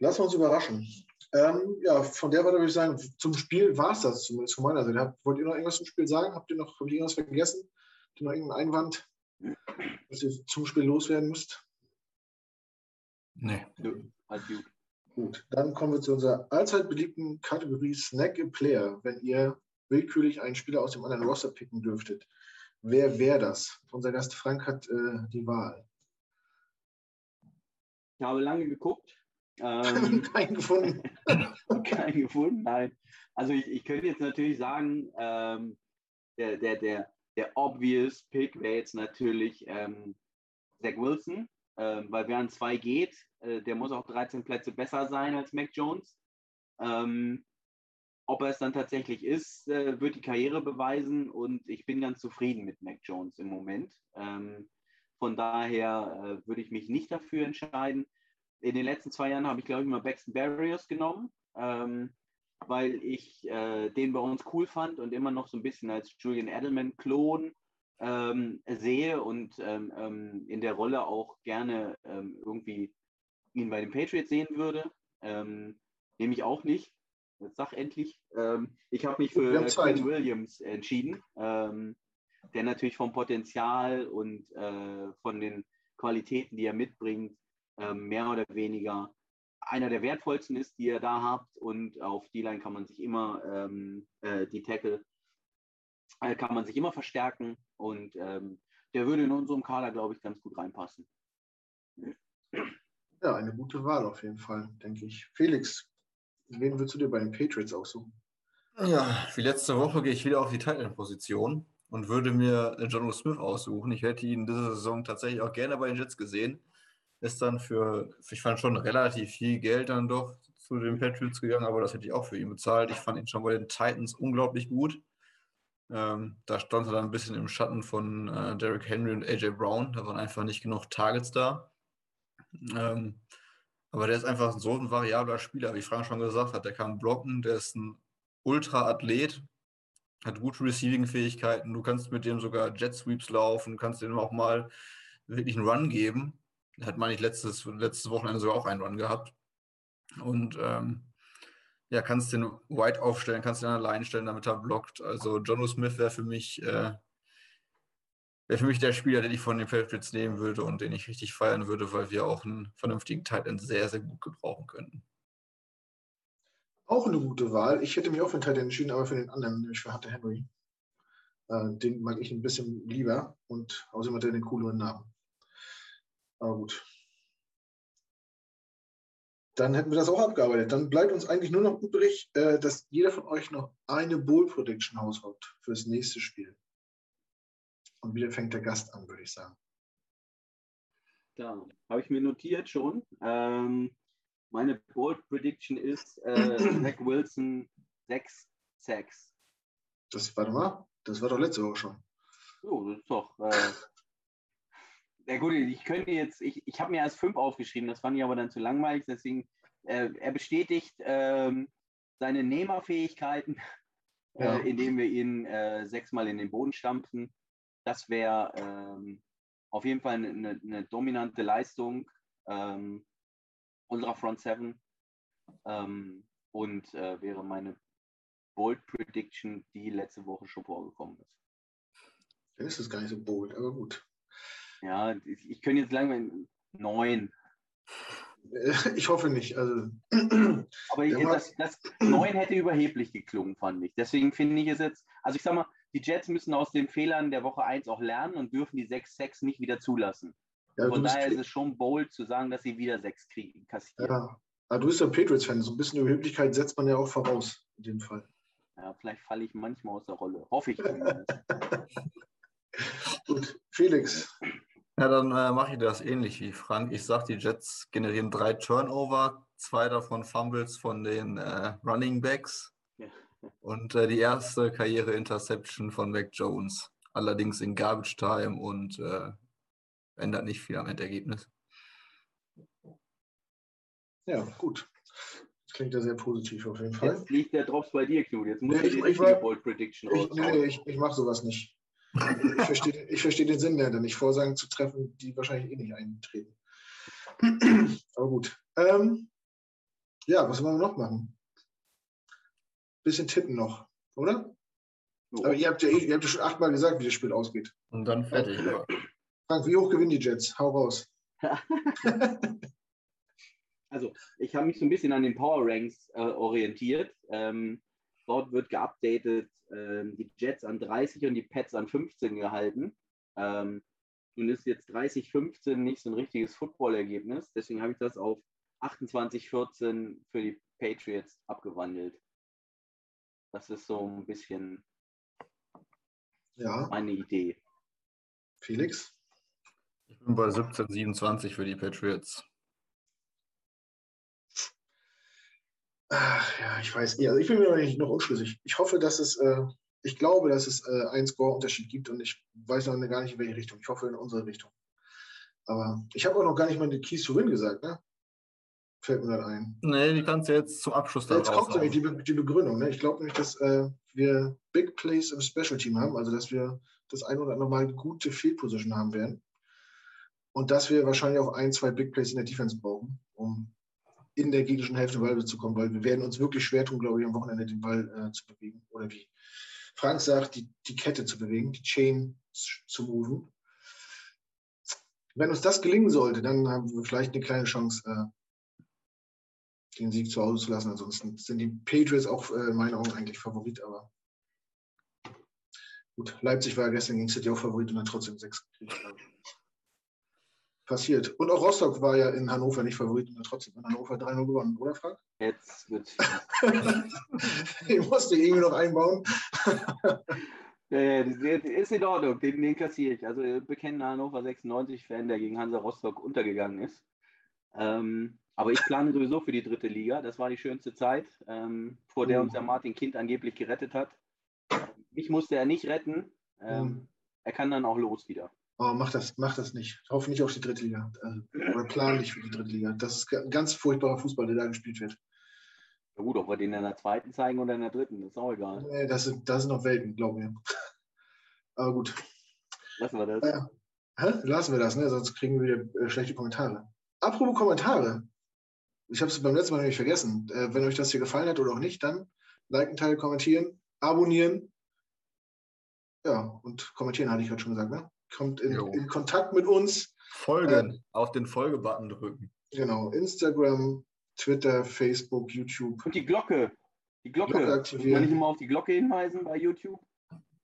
Lassen wir uns überraschen. Ähm, ja, von der Seite würde ich sagen, zum Spiel war es das zumindest von meiner Seite. Wollt ihr noch irgendwas zum Spiel sagen? Habt ihr noch habt ihr irgendwas vergessen? Habt ihr noch irgendeinen Einwand, was ihr zum Spiel loswerden müsst? Nee. Alles gut. Gut, dann kommen wir zu unserer allzeit beliebten Kategorie Snack a Player. Wenn ihr willkürlich einen Spieler aus dem anderen Roster picken dürftet, wer wäre das? Unser Gast Frank hat äh, die Wahl. Ich habe lange geguckt. Ähm, *laughs* keinen gefunden. *laughs* keinen gefunden, nein. Also ich, ich könnte jetzt natürlich sagen, ähm, der, der, der, der obvious Pick wäre jetzt natürlich ähm, Zach Wilson, ähm, weil wer an zwei geht, äh, der muss auch 13 Plätze besser sein als Mac Jones. Ähm, ob er es dann tatsächlich ist, äh, wird die Karriere beweisen und ich bin ganz zufrieden mit Mac Jones im Moment. Ähm, von daher äh, würde ich mich nicht dafür entscheiden. In den letzten zwei Jahren habe ich, glaube ich, mal Baxton Barriers genommen, ähm, weil ich äh, den bei uns cool fand und immer noch so ein bisschen als Julian Edelman-Klon ähm, sehe und ähm, ähm, in der Rolle auch gerne ähm, irgendwie ihn bei den Patriots sehen würde. Ähm, nehme ich auch nicht. Jetzt sag endlich. Ich habe mich für Quinn Williams entschieden, der natürlich vom Potenzial und äh, von den Qualitäten, die er mitbringt, mehr oder weniger einer der wertvollsten ist, die ihr da habt. Und auf die Line kann man sich immer ähm, äh, die Tackle äh, kann man sich immer verstärken und ähm, der würde in unserem Kader, glaube ich, ganz gut reinpassen. Ja, eine gute Wahl auf jeden Fall, denke ich. Felix, wen würdest du dir bei den Patriots aussuchen? Ja, wie letzte Woche gehe ich wieder auf die Titan-Position und würde mir John Smith aussuchen. Ich hätte ihn diese Saison tatsächlich auch gerne bei den Jets gesehen. Ist dann für, ich fand schon relativ viel Geld dann doch zu den Patriots gegangen, aber das hätte ich auch für ihn bezahlt. Ich fand ihn schon bei den Titans unglaublich gut. Ähm, da stand er dann ein bisschen im Schatten von äh, Derrick Henry und AJ Brown. Da waren einfach nicht genug Targets da. Ähm, aber der ist einfach so ein variabler Spieler, wie Frank schon gesagt hat. Der kann blocken, der ist ein Ultra-Athlet, hat gute Receiving-Fähigkeiten. Du kannst mit dem sogar Jet-Sweeps laufen, kannst dem auch mal wirklich einen Run geben. Hat, meine ich, letztes, letztes Wochenende sogar auch einen Run gehabt. Und ähm, ja, kannst den White aufstellen, kannst den allein stellen, damit er blockt. Also Jono Smith wäre für mich äh, wäre für mich der Spieler, den ich von den Patriots nehmen würde und den ich richtig feiern würde, weil wir auch einen vernünftigen Titan sehr, sehr gut gebrauchen könnten. Auch eine gute Wahl. Ich hätte mich auch für den Titan entschieden, aber für den anderen, nämlich für Hunter Henry. Äh, den mag ich ein bisschen lieber und außerdem hat er den cooleren Namen. Aber gut. Dann hätten wir das auch abgearbeitet. Dann bleibt uns eigentlich nur noch übrig, äh, dass jeder von euch noch eine Bowl Prediction haushaut fürs nächste Spiel. Und wieder fängt der Gast an, würde ich sagen. Da habe ich mir notiert schon. Ähm, meine Bold Prediction ist äh, *clears throat* Zach Wilson 6 Sacks. Das, warte mal, das war doch letzte Woche schon. So, das ist doch. Äh, *laughs* ja gut, ich könnte jetzt, ich, ich habe mir erst fünf aufgeschrieben, das fand ich aber dann zu langweilig, deswegen, äh, er bestätigt ähm, seine Nehmerfähigkeiten, äh, ja. indem wir ihn äh, sechsmal in den Boden stampfen das wäre ähm, auf jeden Fall eine, eine dominante Leistung ähm, unserer Front Seven ähm, und äh, wäre meine Bold Prediction, die letzte Woche schon vorgekommen ist. Dann ist es gar nicht so bold, aber gut. Ja, ich, ich könnte jetzt lange neun. Ich hoffe nicht. Also, Aber ich, das, das neun hätte überheblich geklungen, fand ich. Deswegen finde ich es jetzt, also ich sag mal, die Jets müssen aus den Fehlern der Woche 1 auch lernen und dürfen die 6-6 nicht wieder zulassen. Ja, Von daher ist es schon bold zu sagen, dass sie wieder 6 kriegen, kassieren. Ja, aber du bist ja Patriots-Fan, so ein bisschen Überheblichkeit setzt man ja auch voraus, in dem Fall. Ja, vielleicht falle ich manchmal aus der Rolle. Hoffe ich *laughs* Gut, Felix. Ja, dann äh, mache ich das ähnlich wie Frank. Ich sage, die Jets generieren drei Turnover, zwei davon Fumbles von den äh, Running Backs ja. und äh, die erste Karriere-Interception von Mac Jones. Allerdings in Garbage Time und äh, ändert nicht viel am Endergebnis. Ja, gut. Das klingt ja sehr positiv auf jeden Fall. Jetzt liegt der Drops bei dir, Knut. Jetzt muss nee, ich, ich, ich, Bold Prediction ich, nee, ich, ich mache sowas nicht. Ich verstehe ich versteh den Sinn dahinter nicht, Vorsagen zu treffen, die wahrscheinlich eh nicht eintreten. Aber gut. Ähm, ja, was wollen wir noch machen? Bisschen tippen noch, oder? So. Aber ihr habt, ja, ihr habt ja schon achtmal gesagt, wie das Spiel ausgeht. Und dann fertig. Frank, wie hoch gewinnen die Jets? Hau raus. *laughs* also, ich habe mich so ein bisschen an den Power Ranks äh, orientiert. Ähm, dort wird geupdatet ähm, die Jets an 30 und die Pets an 15 gehalten. Ähm, nun ist jetzt 30-15 nicht so ein richtiges Football-Ergebnis. Deswegen habe ich das auf 28-14 für die Patriots abgewandelt. Das ist so ein bisschen ja. meine Idee. Felix? Ich bin bei 17-27 für die Patriots. Ach, ja, ich weiß. Also ich bin mir noch nicht noch unschlüssig. Ich hoffe, dass es, äh, ich glaube, dass es äh, einen Score-Unterschied gibt und ich weiß noch gar nicht, in welche Richtung. Ich hoffe, in unsere Richtung. Aber ich habe auch noch gar nicht mal die Keys to Win gesagt, ne? Fällt mir dann ein. Nee, die kannst du jetzt zum Abschluss da Jetzt kommt nämlich die, Be die, Begründung. Ne? Ich glaube nämlich, dass äh, wir Big Plays im Special Team haben, also dass wir das ein oder andere Mal gute Field Position haben werden. Und dass wir wahrscheinlich auch ein, zwei Big Plays in der Defense brauchen, um in der gegnerischen Hälfte Ball zu kommen, weil wir werden uns wirklich schwer tun, glaube ich, am Wochenende den Ball äh, zu bewegen. Oder wie Frank sagt, die, die Kette zu bewegen, die Chain zu moven. Wenn uns das gelingen sollte, dann haben wir vielleicht eine kleine Chance, äh, den Sieg zu Hause zu lassen. Ansonsten sind die Patriots auch äh, in meinen Augen eigentlich Favorit, aber gut, Leipzig war gestern gegen City auch Favorit und hat trotzdem sechs gekriegt passiert. Und auch Rostock war ja in Hannover nicht Favorit und trotzdem in Hannover 3-0 gewonnen, oder Frank? Jetzt wird *laughs* Den musste ich irgendwie noch einbauen. *laughs* ist in Ordnung, den, den kassiere ich. Also bekennender Hannover 96-Fan, der gegen Hansa Rostock untergegangen ist. Ähm, aber ich plane sowieso für die dritte Liga. Das war die schönste Zeit, ähm, vor der uns der Martin Kind angeblich gerettet hat. Mich musste er nicht retten. Ähm, mhm. Er kann dann auch los wieder. Oh, mach das, mach das nicht. Ich hoffe nicht auf die dritte Liga. Also, oder plan nicht für die dritte Liga. Das ist ein ganz furchtbarer Fußball, der da gespielt wird. Ja gut, ob wir den in der zweiten zeigen oder in der dritten, ist auch egal. Nee, das sind, das sind noch Welten, glaube ich. *laughs* Aber gut. Lassen wir das. Äh, Lassen wir das, ne? sonst kriegen wir wieder äh, schlechte Kommentare. Apropos Kommentare. Ich habe es beim letzten Mal nämlich vergessen. Äh, wenn euch das hier gefallen hat oder auch nicht, dann liken, teilen, kommentieren, abonnieren. Ja, und kommentieren hatte ich gerade schon gesagt, ne? Kommt in, in, Kontakt mit uns. Folgen, äh, auf den Folge-Button drücken. Genau, Instagram, Twitter, Facebook, YouTube. Und die Glocke. Die Glocke. Glocke aktivieren. Kann ich immer auf die Glocke hinweisen bei YouTube?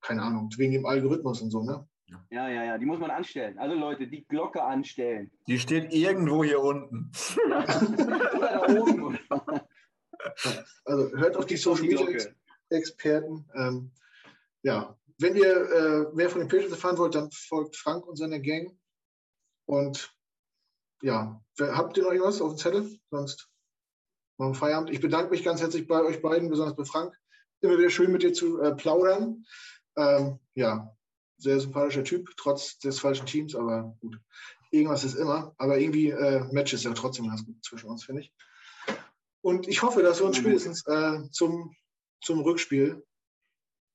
Keine Ahnung, wegen dem Algorithmus und so, ne? Ja, ja, ja, die muss man anstellen. Also Leute, die Glocke anstellen. Die steht irgendwo hier unten. Ja. Oder da oben. also hört auf die Social Media Experten. Ähm, ja, wenn ihr äh, mehr von den Patriots erfahren wollt, dann folgt Frank und seiner Gang. Und ja, habt ihr noch irgendwas auf dem Zettel? Sonst machen wir Feierabend. Ich bedanke mich ganz herzlich bei euch beiden, besonders bei Frank. Immer wieder schön mit dir zu äh, plaudern. Ähm, ja, sehr sympathischer Typ, trotz des falschen Teams, aber gut. Irgendwas ist immer. Aber irgendwie äh, Match ist ja trotzdem ganz gut zwischen uns, finde ich. Und ich hoffe, dass wir uns spätestens äh, zum, zum Rückspiel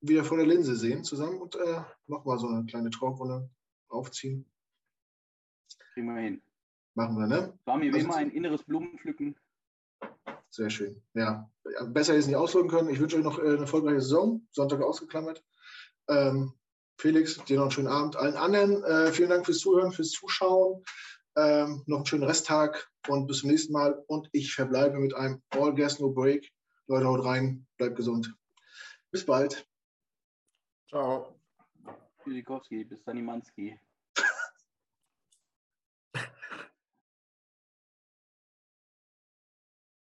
wieder vor der Linse sehen zusammen und äh, nochmal so eine kleine Talkrunde aufziehen. Kriegen wir hin. Machen wir, ne? War mir wie immer ein inneres Blumenpflücken. Sehr schön. Ja, besser ist nicht ausdrücken können. Ich wünsche euch noch äh, eine erfolgreiche Saison. Sonntag ausgeklammert. Ähm, Felix, dir noch einen schönen Abend. Allen anderen äh, vielen Dank fürs Zuhören, fürs Zuschauen. Ähm, noch einen schönen Resttag und bis zum nächsten Mal. Und ich verbleibe mit einem All Gas No Break. Leute, haut rein, bleibt gesund. Bis bald. Ciao. Tschüssikowski, bis dann, Imanski.